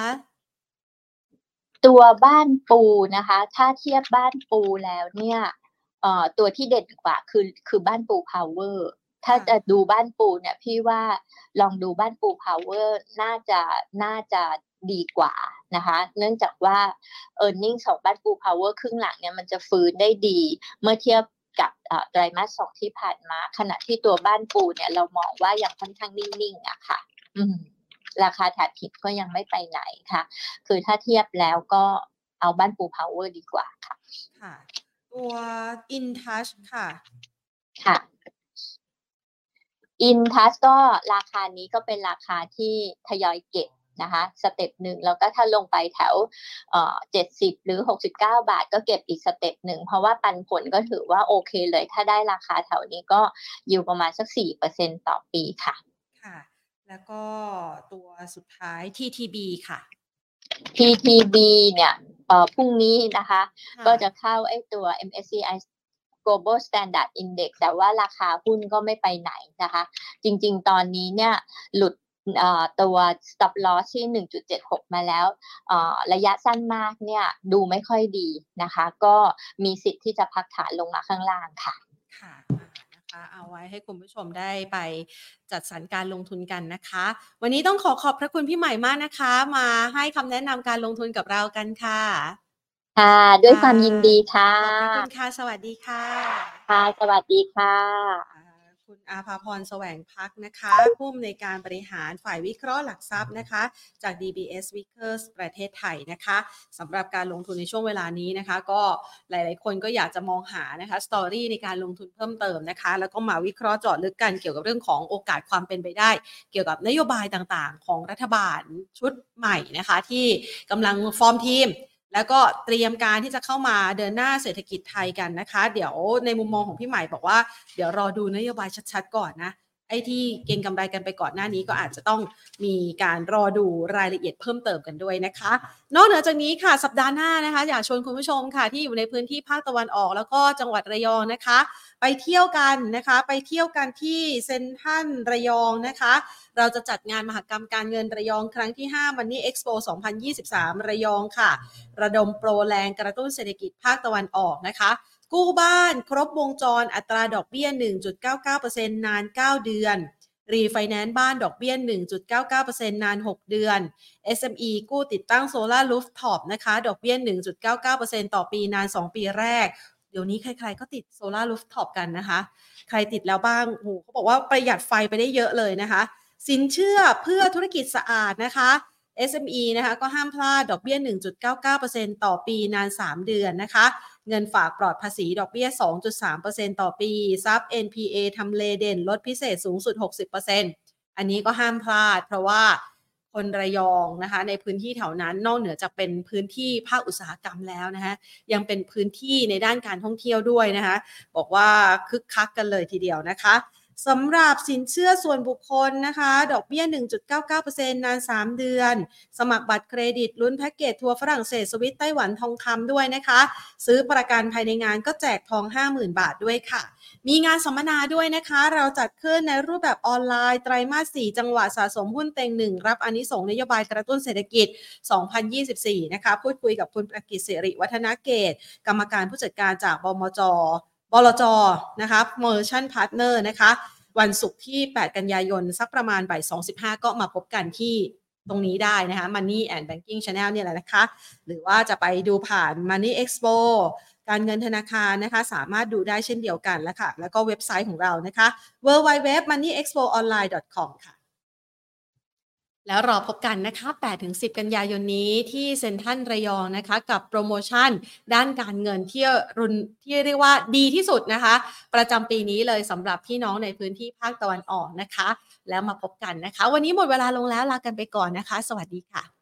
ตัวบ้านปูนะคะ ถ้าเทียบบ้านปูแล้วเนี่ยเอ่อตัวที่เด่นกว่าคือคือบ้านปูพาวเวอร์ ถ้าจะดูบ้านปูเนี่ยพี่ว่าลองดูบ้านปูพาวเวอร์น่าจะน่าจะดีกว่านะคะ เนื่องจากว่า e a r n i n g ของบ้านปูพาวเวอร์ครึ่งหลังเนี่ยมันจะฟื้นได้ดี เมื่อเทียบกับไตรมาสสองที่ผ่านมา ขณะที่ตัวบ้านปูเนี่ยเรามองว่ายังค่อนข้างนิ่งๆอะค่ะ อืมราคาถ่านหินก็ยังไม่ไปไหนค่ะ คือถ้าเทียบแล้วก็เอาบ้านปูพาวเวอร์ดีกว่าค่ะ ค่ะ ตัว InTouch ค่ะ ค่ะ InTouch ก็ราคานี้ก็เป็นราคาที่ทยอยเก็บนะคะ step หนึ่งแล้วก็ถ้าลงไปแถวเจ็ดสิบหรือหกสิบเก้าบาท ก็เก็บอีก step หนึ่งเพราะว่าปันผลก็ถือว่าโอเคเลย ถ้าได้ราคาแถวนี้ก็อยู่ประมาณสักสี่เปอร์เซ็นต่อปีค่ะค่ะ แล้วก็ตัวสุดท้าย TTB ค่ะ TTB เนี่ยพรุ่งนี้นะคะค่ะก็จะเข้าไอ้ตัว MSCI Global Standard Index แต่ว่าราคาหุ้นก็ไม่ไปไหนนะคะ จริงๆ ตอนนี้เนี่ยหลุดเอ่อตัว stop loss ที่ 1.76 มาแล้ว ระยะสั้นมากเนี่ยดูไม่ค่อยดีนะคะ ก็มีสิทธิ์ที่จะพักฐานลงมาข้างล่างค่ะค่ะนะคะเอาไว้ให้คุณผู้ชมได้ไปจัดสรรการลงทุนกันนะคะ วันนี้ต้องขอขอบพระคุณพี่ใหม่มากนะคะ มาให้คำแนะนำการลงทุนกับเรากันค่ะ ค่ะ ด้วยความยินดีค่ะขอบพระคุณค่ะ สวัสดีค่ะ ค่ะ สวัสดีค่ะอ่าคุณอาภาพรแสวงพักนะคะ ผู้อำนวยการบริหารฝ่ายวิเคราะห์หลักทรัพย์นะคะ จาก DBS Vickers ประเทศไทยนะคะสำหรับการลงทุนในช่วงเวลานี้นะคะ ก็หลาย ๆ คนก็อยากจะมองหานะคะสตอรี่ในการลงทุนเพิ่มเติมนะคะ แล้วก็มาวิเคราะห์เจาะลึกกันเกี่ยวกับเรื่องของโอกาสความเป็นไปได้ เกี่ยวกับนโยบายต่าง ๆ ของรัฐบาลชุดใหม่นะคะ ที่กำลังฟอร์มทีม แล้วก็เตรียมการที่จะเข้ามาเดินหน้าเศรษฐกิจไทยกันนะคะ เดี๋ยวในมุมมองของพี่ใหม่บอกว่า เดี๋ยวรอดูนโยบายชัดๆ ก่อนนะ ไอ้ที่เก็งกำไรกันไปก่อนหน้านี้ก็อาจจะต้องมีการรอดูรายละเอียดเพิ่มเติมกันด้วยนะคะ นอกเหนือจากนี้ค่ะสัปดาห์หน้านะคะ อยากชวนคุณผู้ชมค่ะที่อยู่ในพื้นที่ภาคตะวันออก แล้วก็จังหวัดระยองนะคะ ไปเที่ยวกันนะคะ ไปเที่ยวกันที่เซ็นทรัลระยองนะคะ เราจะจัดงานมหกรรมการเงินระยองครั้งที่5 Money Expo 2023 ระยองค่ะ ระดมโปรแรงกระตุ้นเศรษฐกิจภาคตะวันออกนะคะ กู้บ้านครบวงจรอัตราดอกเบี้ย 1.99%นาน 9 เดือน รีไฟแนนซ์บ้านดอกเบี้ย 1.99%นาน 6 เดือน SME กู้ติดตั้งโซลาร์รูฟท็อปนะคะ ดอกเบี้ย 1.99%ต่อปีนาน 2 ปีแรก เดี๋ยวนี้ใครๆก็ติดโซลาร์รูฟท็อปกันนะคะ ใครติดแล้วบ้างโอ้โหเขาบอกว่าประหยัดไฟไปได้เยอะเลยนะคะ สินเชื่อเพื่อธุรกิจสะอาดนะคะ SME นะคะก็ห้ามพลาดดอกเบี้ย 1.99%ต่อปีนาน 3 เดือนนะคะ เงินฝากปลอดภาษีดอกเบี้ย 2.3%ต่อปีซับ NPA ทำเลเด่นลดพิเศษสูงสุด 60%อันนี้ก็ห้ามพลาด เพราะว่าคนระยองนะคะในพื้นที่แถวนั้นนอกเหนือจากเป็นพื้นที่ภาคอุตสาหกรรมแล้วนะคะยังเป็นพื้นที่ในด้านการท่องเที่ยวด้วยนะคะบอกว่าคึกคักกันเลยทีเดียวนะคะ สำหรับสินเชื่อส่วนบุคคลนะคะ ดอกเบี้ย 1.99%นาน 3 เดือน สมัครบัตรเครดิตลุ้นแพ็กเกจทัวร์ฝรั่งเศสสวิตไต้หวันทองคำด้วยนะคะ ซื้อประกันภายในงานก็แจกทอง 50,000 บาทด้วยค่ะ มีงานสัมมนาด้วยนะคะ เราจัดขึ้นในรูปแบบออนไลน์ ไตรมาส 4 จังหวะสะสมหุ้นเต็งหนึ่งรับอานิสงส์นโยบายกระตุ้นเศรษฐกิจ 2024 นะคะ พูดคุยกับคุณประกิตสิริวัฒนาเกต กรรมการผู้จัดการจากบมจ บลจนะคะ Merchant Partner นะคะ วันศุกร์ที่ 8 กันยายน สักประมาณบ่าย2.15 ก็มาพบกันที่ตรงนี้ได้นะคะ Money and Banking Channel เนี่ยแหละนะคะ หรือว่าจะไปดูผ่าน Money Expo การเงินธนาคารนะคะ สามารถดูได้เช่นเดียวกันแล้วค่ะ แล้วก็เว็บไซต์ของเรานะคะ www.moneyexpoonline.com ค่ะ แล้วรอพบกันนะคะ 8-10 กันยายนนี้ที่เซ็นทรัลระยองนะคะ กับโปรโมชั่นด้านการเงินที่รุนที่เรียกว่าดีที่สุดนะคะ ประจำปีนี้เลยสำหรับพี่น้องในพื้นที่ภาคตะวันออกนะคะ แล้วมาพบกันนะคะ วันนี้หมดเวลาลงแล้วลากันไปก่อนนะคะ สวัสดีค่ะ